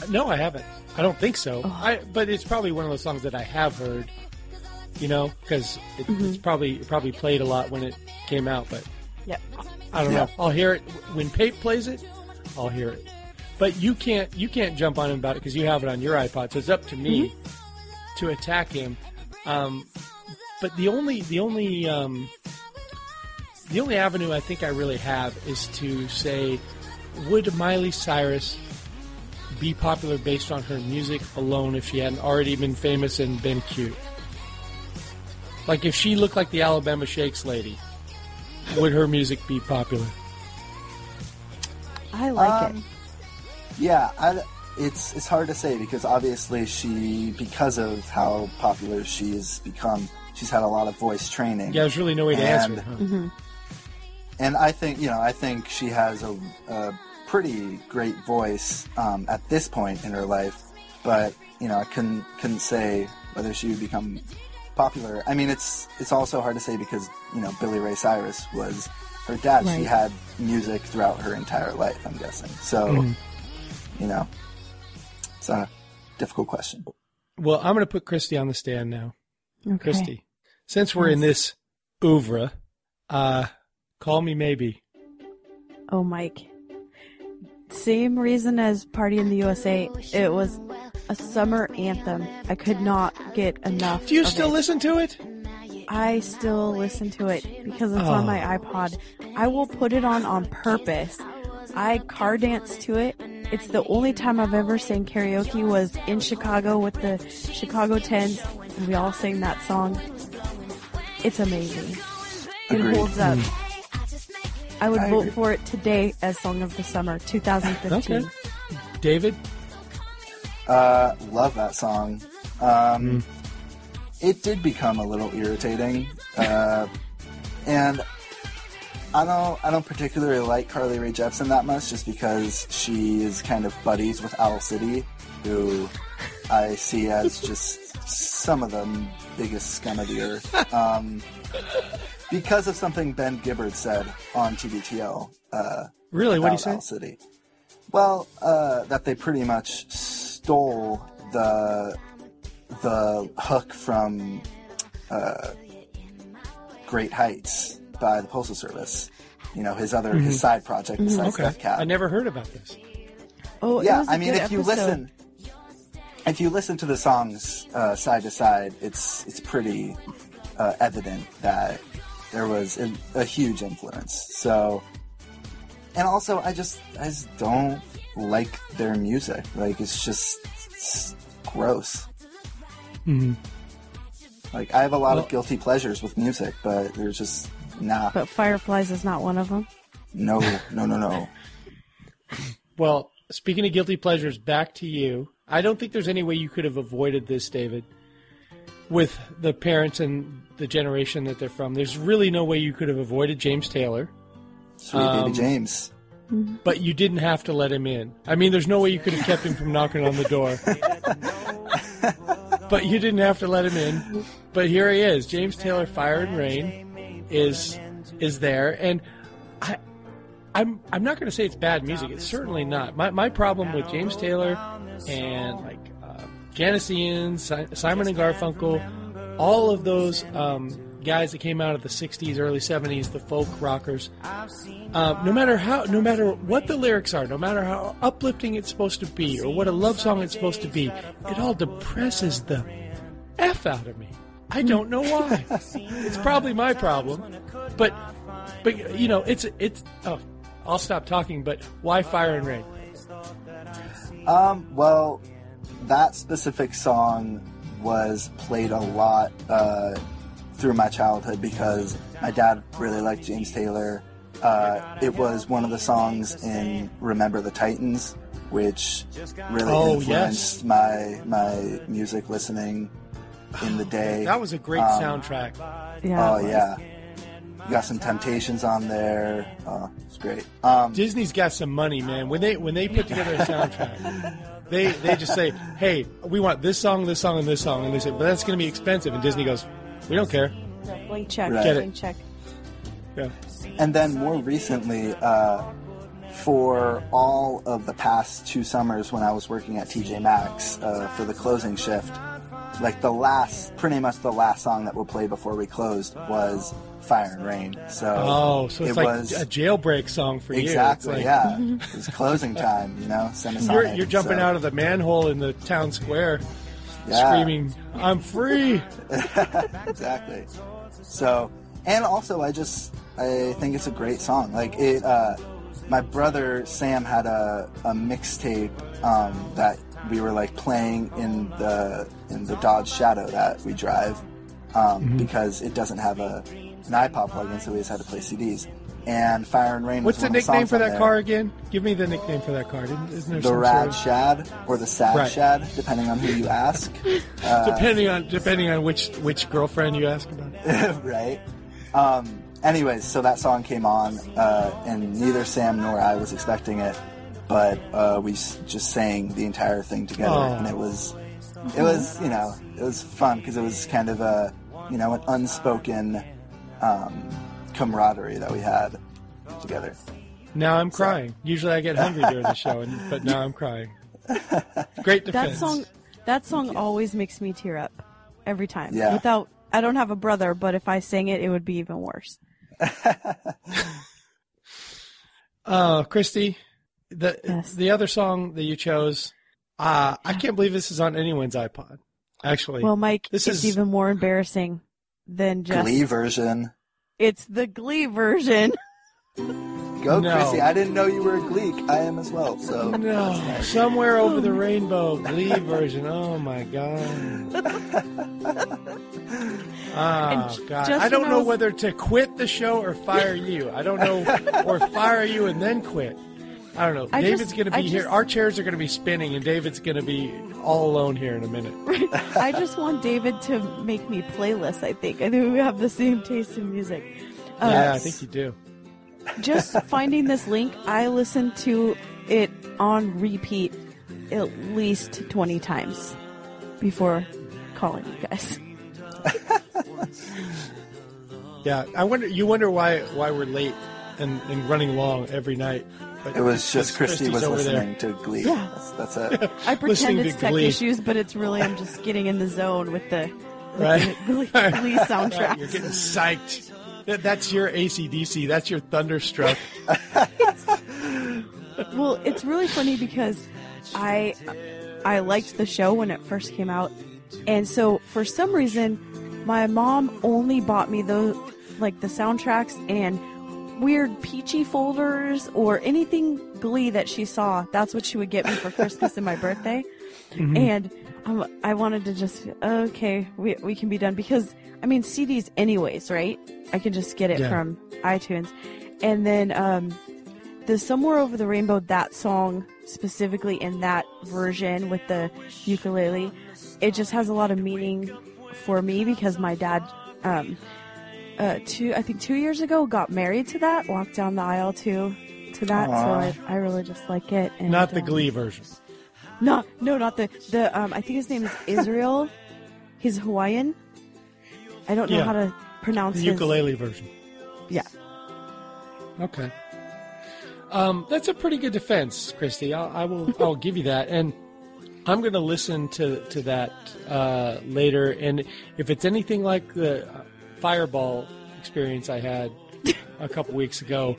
No, I haven't. I don't think so. Oh. I but it's probably one of those songs that I have heard. You know, because it, Mm-hmm. it's probably it probably played a lot when it came out, but Yep. I don't Yeah. know. I'll hear it when Pape plays it. I'll hear it, but you can't you can't jump on him about it because you have it on your iPod. So it's up to me Mm-hmm. to attack him. Um, but the only the only um, the only avenue I think I really have is to say, would Miley Cyrus be popular based on her music alone if she hadn't already been famous and been cute? Like if she looked like the Alabama Shakes lady, would her music be popular? I like Um, it. Yeah, I, it's it's hard to say because obviously she, because of how popular she's become, she's had a lot of voice training. Yeah, there's really no way to And- answer. Huh? Mm-hmm. And I think you know, I think she has a, a pretty great voice um, at this point in her life, but you know, I couldn't couldn't say whether she would become popular. I mean, it's it's also hard to say because you know, Billy Ray Cyrus was her dad. She had music throughout her entire life. I'm guessing. So, Mhm. you know, it's a difficult question. Well, I'm going to put Christy on the stand now. Okay. Christy, since we're in this oeuvre, uh, call me maybe. Oh, Mike. Same reason as Party in the USA. It was a summer anthem. I could not get enough. Do you of still it. listen to it? I still listen to it because it's on Oh. my iPod. I will put it on on purpose. I car dance to it. It's the only time I've ever sang karaoke was in Chicago with the Chicago Tens, and we all sang that song. It's amazing. It Agreed. holds up. Hmm. I would I vote agree. for it today as Song of the Summer 2015. Okay. David? Uh, love that song. Um, It did become a little irritating, uh, and I don't. I don't particularly like Carly Rae Jepsen that much, just because she is kind of buddies with Owl City, who I see as [laughs] just some of the biggest scum of the earth. Um, because of something Ben Gibbard said on TBTL. Uh, Really? What'd he about say? Owl City. Well, uh, that they pretty much stole the the hook from uh, Great Heights by the Postal Service. You know, his other his Mhm. side project besides Okay. Death Cab. I never heard about this. Oh, it yeah, was a I mean, good if you listen, if you listen to the songs uh, side to side, it's it's pretty uh, evident that there was a, a huge influence. So, and also, I just I just don't like their music. Like it's just it's gross. Mhm. Like I have a lot Well- of guilty pleasures with music, but there's just nah, But Fireflies is not one of them. no, no, no, no. [laughs] Well, speaking of guilty pleasures, back to you. I don't think there's any way you could have avoided this, David, with the parents and the generation that they're from. There's really no way you could have avoided James Taylor. Sweet Um, baby James. But you didn't have to let him in. I mean, there's no way you could have kept him from knocking on the door. [laughs] but you didn't have to let him in. But here he is. James Taylor, Fire and Rain, is is there, and I. I'm I'm not going to say it's bad music. It's certainly not. My my problem with James Taylor and like uh, Janis Ian, si- Simon and Garfunkel, all of those um, guys that came out of the '60s, early '70s, the folk rockers. Uh, no matter how, no matter what the lyrics are, no matter how uplifting it's supposed to be, or what a love song it's supposed to be, it all depresses the f out of me. I don't know why. [laughs] it's probably my problem, but but you know, it's it's. Oh, I'll stop talking. But why Fire and Rain? Um, well, that specific song was played a lot uh, through my childhood because my dad really liked James Taylor. Uh, it was one of the songs in Remember the Titans, which really Oh, influenced yes. my my music listening in the [sighs] day. That was a great Um, soundtrack. oh yeah, you got some Temptations on there. Oh, it's great. Um, Disney's got some money, man. When they when they put together a soundtrack, they they just say, "Hey, we want this song, this song, and this song," and they say, "But that's going to be expensive." And Disney goes, "We don't care." Blank check. Right. Get it. Blank check. Yeah. And then more recently, uh, for all of the past two summers when I was working at TJ Maxx uh, for the closing shift, like the last, pretty much the last song that would play before we closed was Fire and Rain. So Oh, so it's it like was a jailbreak song for exactly, you. exactly like- yeah. [laughs] it's closing time, you know, You're, you're jumping so- out of the manhole in the town square, Yeah. screaming, "I'm free!" [laughs] exactly. So, and also, I just I think it's a great song. Like it, uh, my brother Sam had a, a mixtape um, that we were like playing in the in the Dodge Shadow that we drive um, Mhm. because it doesn't have a an iPod plug-in, so we just had to play CDs. And Fire and Rain. What's was the of nickname songs for that there. car again? Give me the nickname for that car. Isn't, The Rad sort Shad or the Sad Right. Shad, depending on who you ask. of, [laughs] depending on depending on which which girlfriend you ask about? [laughs] right? Um, anyways, so that song came on, uh, and neither Sam nor I was expecting it, but uh, we just sang the entire thing together, Oh. and it was, it was, you know, it was fun because it was kind of a, you know, an unspoken um, camaraderie that we had together. Now I'm crying. Usually I get hungry during the show, and, but now I'm crying. [laughs] Great defense. That song, that song always makes me tear up every time. Yeah. Without, I don't have a brother, but if I sang it, it would be even worse. [laughs] Uh, Christy, the the other song that you chose, uh, I can't believe this is on anyone's iPod. Actually, Well, Mike, this it's is even more embarrassing than just Glee version. It's the Glee version. [laughs] Go, No. Chrissy! I didn't know you were a Gleek. I am as well. So no somewhere over the rainbow Glee version. Oh my god. [laughs] Oh god. I don't when I know whether to quit the show or fire you. I don't know, [laughs] or fire you and then quit. I don't know. I David's just- to be I here. just- Our chairs are going to be spinning, and David's going to be all alone here in a minute. [laughs] I just want David to make me playlists. I think. I think we have the same taste in music. Uh, yeah, I think you do. just [laughs] finding this link, I listened to it on repeat at least 20 times before calling you guys. [laughs] Yeah, I wonder. You wonder why why we're late and, and running long every night. But it was just because Christy was listening there. to Glee. Yeah. That's, that's it. [laughs] I pretend Listening it's tech Glee. issues, but it's really I'm just getting in the zone with the, with Right. the Glee, Glee [laughs] Right, soundtrack. You're getting psyched. That, that's your ACDC. That's your thunderstruck. [laughs] well, it's really funny because I I liked the show when it first came out, and so for some reason, my mom only bought me those like the soundtracks and weird Pee-Chee folders or anything Glee that she saw. That's what she would get me for Christmas and my birthday. [laughs] Mhm. And um, I wanted to just okay, we we can be done because I mean CDs anyways, right? I can just get it Yeah. from iTunes, and then um, the Somewhere Over the Rainbow that song specifically in that version with the ukulele, it just has a lot of meaning for me because my dad. Um, uh, two, I think two years ago, got married to that, walked down the aisle to, to that. So I, I really just like it. And, Not the um, Glee version. no, no, not the the. Um, I think his name is Israel. [laughs] He's Hawaiian. I don't know Yeah. how to pronounce it. The his ukulele version. Yeah. Okay. Um, that's a pretty good defense, Christy. I'll, I will. [laughs] I'll give you that, and I'm going to listen to to that uh, later. And if it's anything like the Fireball experience I had a couple weeks ago,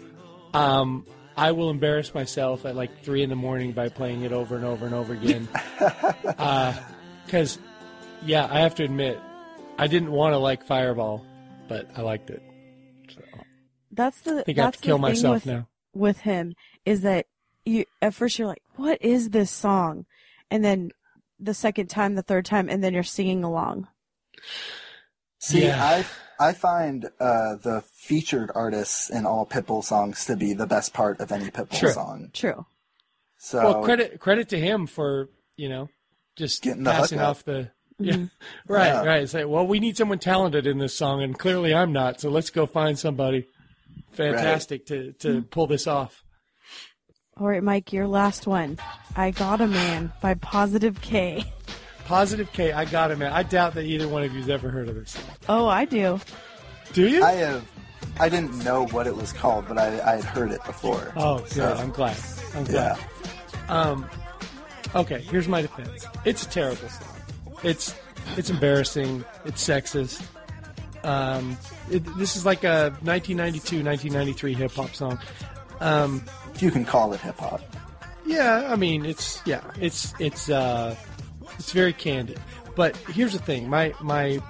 um, I will embarrass myself at like three in the morning by playing it over and over and over again. [laughs] Because, yeah, I have to admit, I didn't want to like Fireball, but I liked it. That's the. I think I have to kill myself with, now. With him is that you at first you're like, what is this song, and then the second time, the third time, and then you're singing along. See, Yeah. I I find uh, the featured artists in all Pitbull songs to be the best part of any Pitbull True. song. True. So well, credit credit to him for you know just Getting the passing hookup. off the [laughs] yeah, Mhm. right Yeah. right. Say, well, we need someone talented in this song, and clearly I'm not. So let's go find somebody fantastic to to pull this off. All right, Mike, your last one. I Got a Man by Positive K. [laughs] Positive K, I got it, man. I doubt that either one of you's ever heard of this. Oh, I do. Do you? I have. I didn't know what it was called, but I, I had heard it before. Oh, good. So, I'm glad. I'm glad. Um, okay, here's my defense. It's a terrible song. It's it's embarrassing. It's sexist. Um, it, this is like a 1992, 1993 hip hop song. Um, you can call it hip hop. yeah, I mean it's yeah, it's it's uh, it's very candid. But here's the thing: my my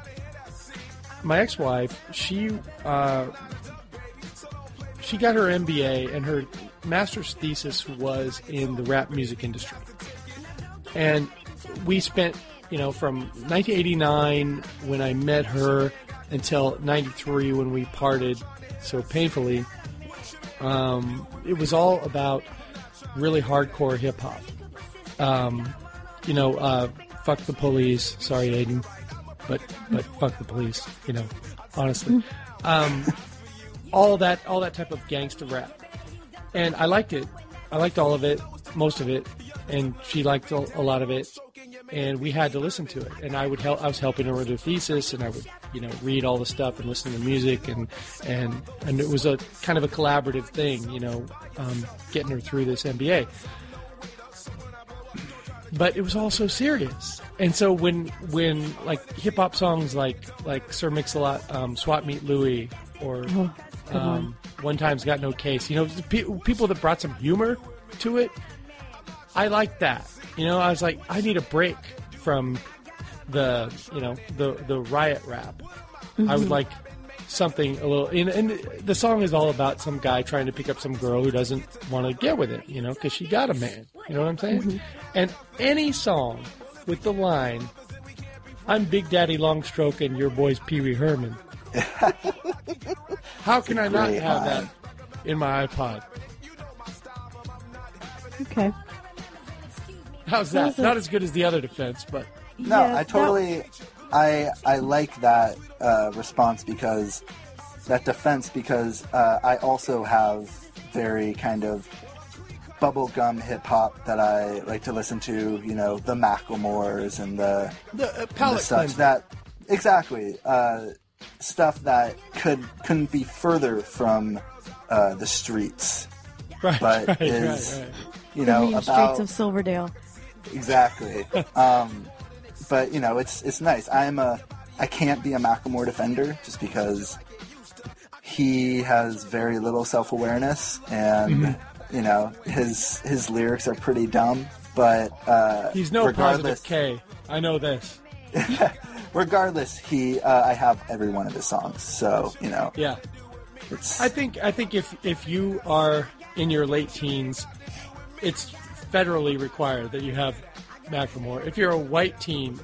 my ex-wife, she uh, she got her MBA and her master's thesis was in the rap music industry. And we spent, you know, from 1989 when I met her until 93 when we parted so painfully. Um, it was all about really hardcore hip hop. Um, you know, uh, fuck the police. Sorry, Aiden, but but fuck the police. You know, honestly, um, all that all that type of gangster rap, and I liked it. I liked all of it, most of it, and she liked a, lot of it. And we had to listen to it. And I would help. I was helping her with her thesis, and I would, you know, read all the stuff and listen to music, and and and it was a kind of a collaborative thing, you know, um, getting her through this MBA but it was all so serious. And so when when like hip hop songs like like Sir Mix-a-Lot, um, Swap Meet Louie, or Oh, um, One Time's Got No Case, you know, pe- people that brought some humor to it, I liked that. You know, I was like, I need a break from the you know the the riot rap. I would Mhm. like something a little and, and the song is all about some guy trying to pick up some girl who doesn't want to get with it you know because she got a man you know what i'm saying Mhm. and any song with the line i'm big daddy longstroke and your boy's pee-wee herman [laughs] how can i not have line. that in my ipod Okay. how's That that a- not as good as the other defense but No, Yeah, I that- totally, I I like that uh, response because that defense because uh, I also have very kind of bubblegum hip hop that I like to listen to. You know, the Macklemores and the the uh, and the such that exactly uh, stuff that could couldn't be further from uh, the streets, right but right, is right right you the know mean about streets of Silverdale. Exactly. um, but you know, it's it's nice. I'm a I can't be a Macklemore defender just because he has very little self awareness and Mhm. you know his his lyrics are pretty dumb. but uh, He's no regardless, positive K. I know this. [laughs] regardless, he uh, I have every one of his songs. So you know, Yeah. it's I think I think if if you are in your late teens, it's federally required that you have Macklemore. If you're a white team,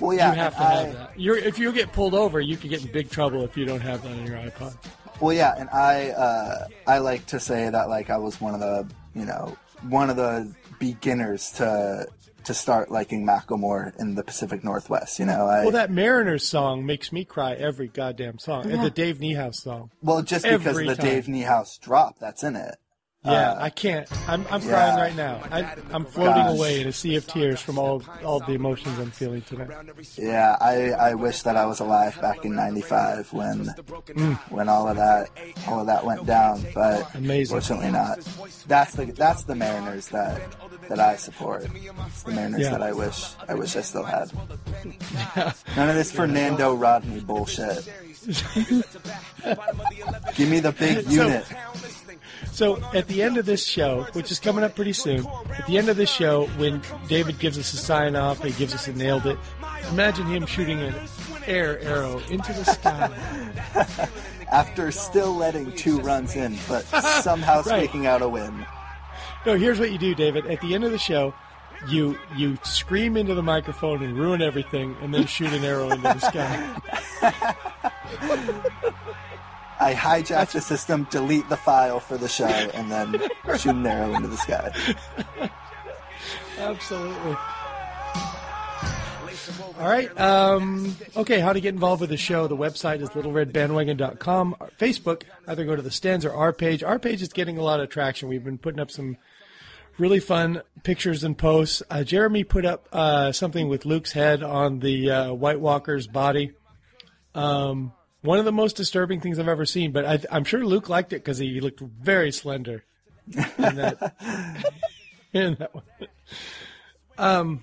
well, yeah. you have to and have that. You're if you get pulled over, you could get in big trouble if you don't have that on your iPod. Well, yeah, and I uh, I like to say that like I was one of the you know one of the beginners to to start liking Macklemore in the Pacific Northwest. You know, I well, that Mariners song makes me cry every goddamn song, and the Dave Niehaus song. well just because every of the time. Dave Niehaus drop that's in it. Yeah, Uh, I can't. I'm, I'm yeah. crying right now. I, I'm floating Gosh. away in a sea of tears from all all the emotions I'm feeling tonight. Yeah, I, I wish that I was alive back in '95 when Mm. when all of that all of that went down, but Amazing. fortunately not. That's the that's the Mariners that that I support. It's the Mariners Yeah. that I wish I wish I still had. [laughs] None of this Fernando Rodney bullshit. [laughs] Give me the big unit. So at the end of this show, which is coming up pretty soon, at the end of this show, when David gives us a sign off, he gives us a nailed it. Imagine him shooting an air arrow into the sky. [laughs] After still letting two runs in, but [laughs] somehow Right. squeaking out a win. No, here's what you do, David. At the end of the show, you you scream into the microphone and ruin everything, and then shoot an arrow into the sky. [laughs] I hijack the system, delete the file for the show, and then shoot an arrow into the sky. Absolutely. All right. Um, okay, how to get involved with the show. The website is littleredbandwagon.com. Facebook, either go to the stands or our page. Our page is getting a lot of traction. We've been putting up some really fun pictures and posts. Uh, Jeremy put up uh, something with Luke's head on the uh, White Walker's body. Um, one of the most disturbing things I've ever seen, but I, I'm sure Luke liked it because he looked very slender in that. [laughs] in that one. Um,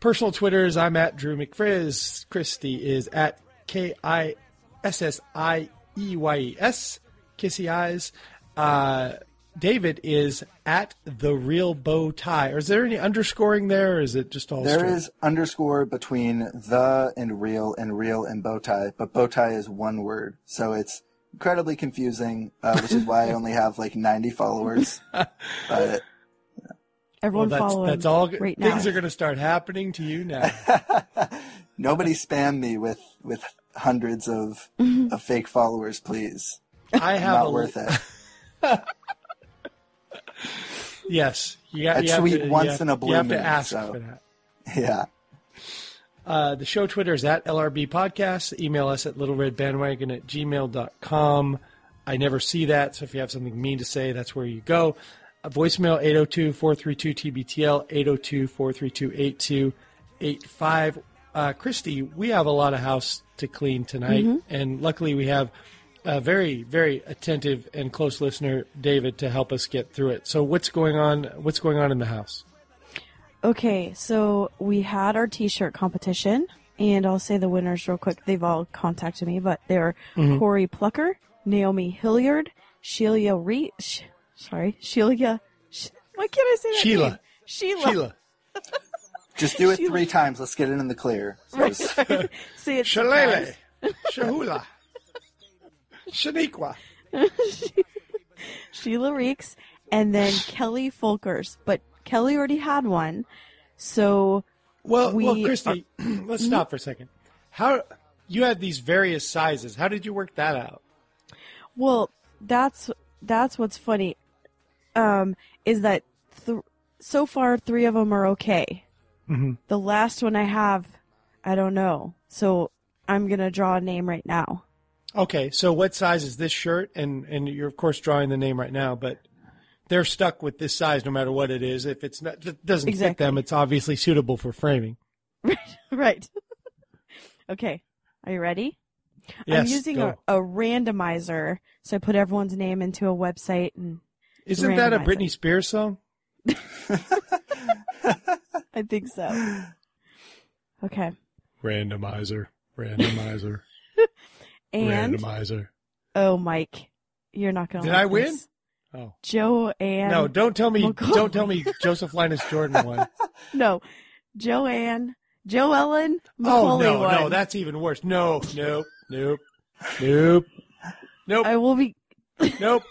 personal Twitters, I'm at Drew McFrizz. Christy is at K I S S I E Y E S. Kissy eyes. Uh, David is at the real bow tie. Or is there any underscoring there, or is it just all There straight? is underscore between the and real and real and bow tie, but bow tie is one word, so it's incredibly confusing, uh, which is why I only have like 90 followers. [laughs] But Everyone well, that's, follow that's him all. right now. things are going to start happening to you now. [laughs] nobody spam me with with hundreds of of fake followers, please. I have Not a- worth it. [laughs] yes, you got. I you have tweet to, once you have, in a blue You have to moon, ask so- for that. Yeah. Uh, the show Twitter is at LRB Podcast. Email us at littleredbandwagon at gmail.com. I never see that, so if you have something mean to say, that's where you go. Uh, voicemail 802-432-TBTL, 802-432-8285. Uh, Christy, we have a lot of house to clean tonight, Mhm. and luckily we have a very, very attentive and close listener, David, to help us get through it. So what's going on? What's going on in the house? Okay, so we had our T-shirt competition, and I'll say the winners real quick. They've all contacted me, but they're Mhm. Corey Plucker, Naomi Hilliard, Sheila Re- Sh- sorry, Sheila. Sh- why can't I say that? Sheila. name? Sheila. Sheila. [laughs] Just do it three times. Let's get it in the clear. So Right. it's- [laughs] Say it. Shalele. Shahula. Shaniqua. [laughs] Sheila Reeks, and then Kelly Folkers. But Kelly already had one, so Well, we well, Christy, are- [clears throat] let's stop for a second. How you had these various sizes? How did you work that out? Well, that's that's what's funny. Um, is that th- so far three of them are okay. Mhm. The last one I have, I don't know. So I'm gonna draw a name right now. Okay, so what size is this shirt? And and you're of course drawing the name right now, but they're stuck with this size no matter what it is. If it's not, it doesn't fit them, it's obviously suitable for framing. [laughs] right. Right. [laughs] okay. Are you ready? Yes, I'm using go. a, a randomizer, so I put everyone's name into a website and. Isn't that a randomize Britney it. Spears song? [laughs] I think so. Okay. Randomizer, randomizer, And randomizer. oh, Mike, you're not gonna. Did like I win? this. Oh. Joanne. No, don't tell me. Don't tell me [laughs] Joseph Linus Jordan won. [laughs] No, Joanne. Joellen oh Macaulay no, won. no, that's even worse. No, nope, nope, nope, nope. I will be. Nope.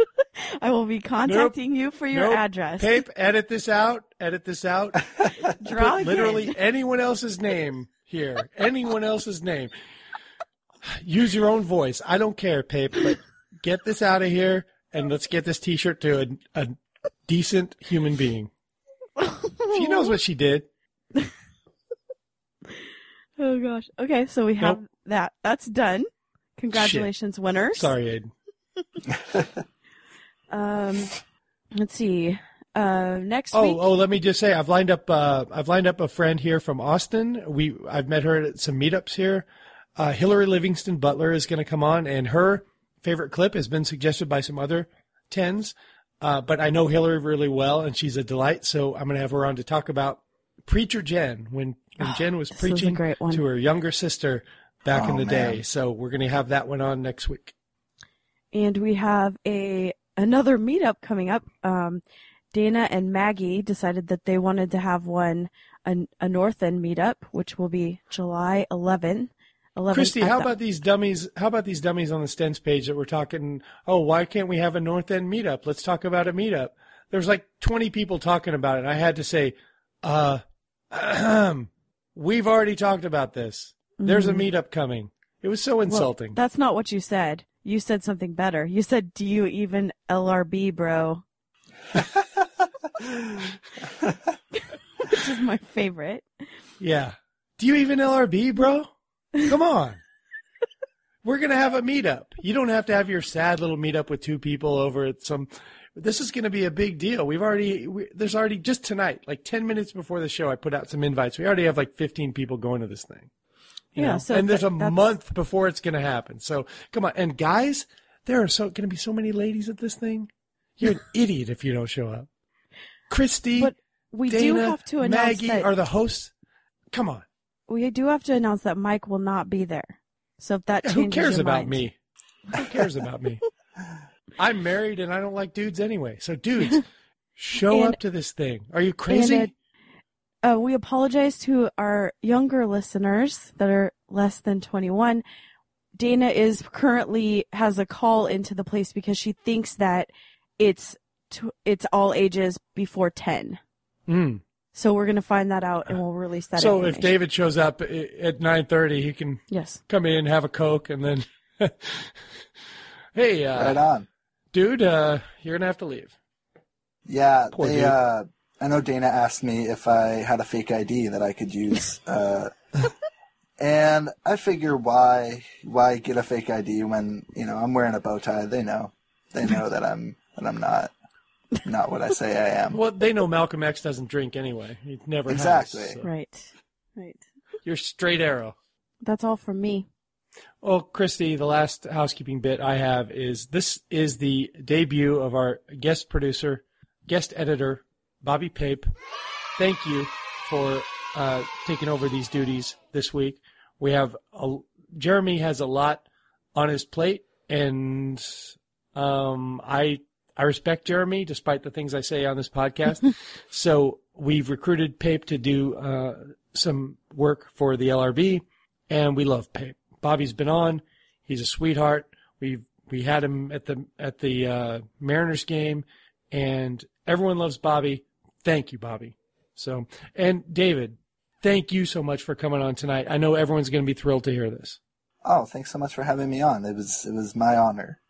[laughs] I will be contacting you for your nope. address. Pape, edit this out. Edit this out. Draw Put literally anyone else's name here. Anyone else's name. Use your own voice. I don't care, Pape, but [laughs] get this out of here and let's get this T-shirt to a, a decent human being. She knows what she did. [laughs] Oh gosh. Okay, so we have Nope. that. That's done. Congratulations, winners. Sorry, Aiden. [laughs] Um, let's see. Uh, next Oh, week. oh, let me just say, I've lined up. Uh, I've lined up a friend here from Austin. We, I've met her at some meetups here. Uh, Hillary Livingston Butler is going to come on, and her favorite clip has been suggested by some other tens. Uh, but I know Hillary really well, and she's a delight. So I'm going to have her on to talk about Preacher Jen when when Jen was this is a preaching great one. to her younger sister back in Oh, the man. day. So we're going to have that one on next week. and we have a another meetup coming up. Um, Dana and Maggie decided that they wanted to have one a, a North End meetup, which will be July 11. 11 Christy, how about these dummies? How about these dummies on the Stens page that we're talking? Oh, why can't we have a North End meetup? Let's talk about a meetup. There's like 20 people talking about it. I had to say, uh, we've already talked about this. There's a Mhm. meetup coming. It was so Well, insulting. that's not what you said. You said something better. You said, "Do you even LRB, bro?" [laughs] [laughs] Which is my favorite. yeah. Do you even LRB, bro? Come on. We're going to have a meetup. You don't have to have your sad little meetup with two people over at some. This is going to be a big deal. We've already, we, there's already just tonight, like 10 minutes before the show, I put out some invites. We already have like 15 people going to this thing. Yeah, know? so and there's a that's- month before it's going to happen. So come on. And guys, there are so going to be so many ladies at this thing. You're an [laughs] idiot if you don't show up. Christy, But we do Dana, have to announce Maggie that are the hosts. Come on. We do have to announce that Mike will not be there. So if that Yeah, changes who cares your about mind- me? Who cares about me? [laughs] I'm married and I don't like dudes anyway. So dudes, show And- up to this thing. Are you crazy? And, uh, we apologize to our younger listeners that are less than 21. Dana is currently has a call into the place because she thinks that it's tw- it's all ages before 10. Mm. So we're going to find that out and we'll release that So if. David shows up at 9:30, he can Yes. come in, have a coke, and then, [laughs] hey, uh, Right on. dude, uh, you're gonna have to leave. Yeah, Poor they. Uh, I know Dana asked me if I had a fake ID that I could use, [laughs] uh, and I figure why why get a fake ID when you know I'm wearing a bow tie? They know, they know that I'm that I'm not not what I say I am. Well, they know Malcolm X doesn't drink anyway. He never Exactly. has. so Right. Right. You're straight arrow. That's all from me. Well, Christy, the last housekeeping bit I have is this is the debut of our guest producer, guest editor, Bobby Pape. Thank you for uh, taking over these duties this week. We have a, Jeremy has a lot on his plate, and um, I I respect Jeremy despite the things I say on this podcast. [laughs] so we've recruited Pape to do uh, some work for the LRB, and we love Pape. Bobby's been on. He's a sweetheart. We've we had him at the at the uh, Mariners game, and everyone loves Bobby. Thank you, Bobby. So and David, thank you so much for coming on tonight. I know everyone's going to be thrilled to hear this. Oh, thanks so much for having me on. It was it was my honor.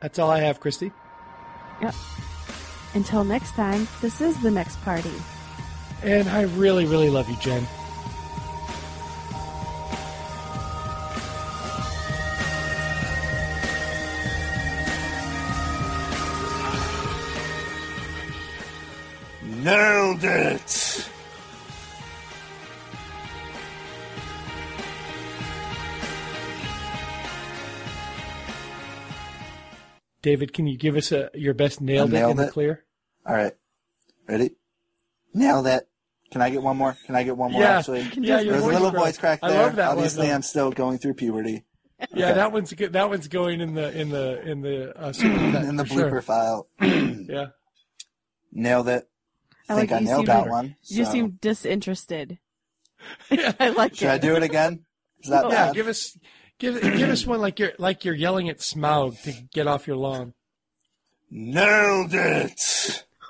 That's all I have, Christy. Yep. Until next time, this is the next party. And I really, really love you, Jen. Nailed it. David, can you give us a, your best nailed, I nailed it in the clear? All right, ready? Nailed it. Can I get one more? Can I get one more? Yeah. Actually, Yeah, your There's a little cracked. voice crack I there. love that one, Obviously, though. I'm still going through puberty. Yeah, that one's good. That one's going in the in the in the uh, [clears throat] in the for blooper sure. file. [clears throat] Yeah. Nailed it. I think like I nailed seem- that one. You seem disinterested. [laughs] [laughs] I like Should it. I do it again? Is that yeah, bad? give us give give us one like you're like you're yelling at Smaug to get off your lawn. Nailed it.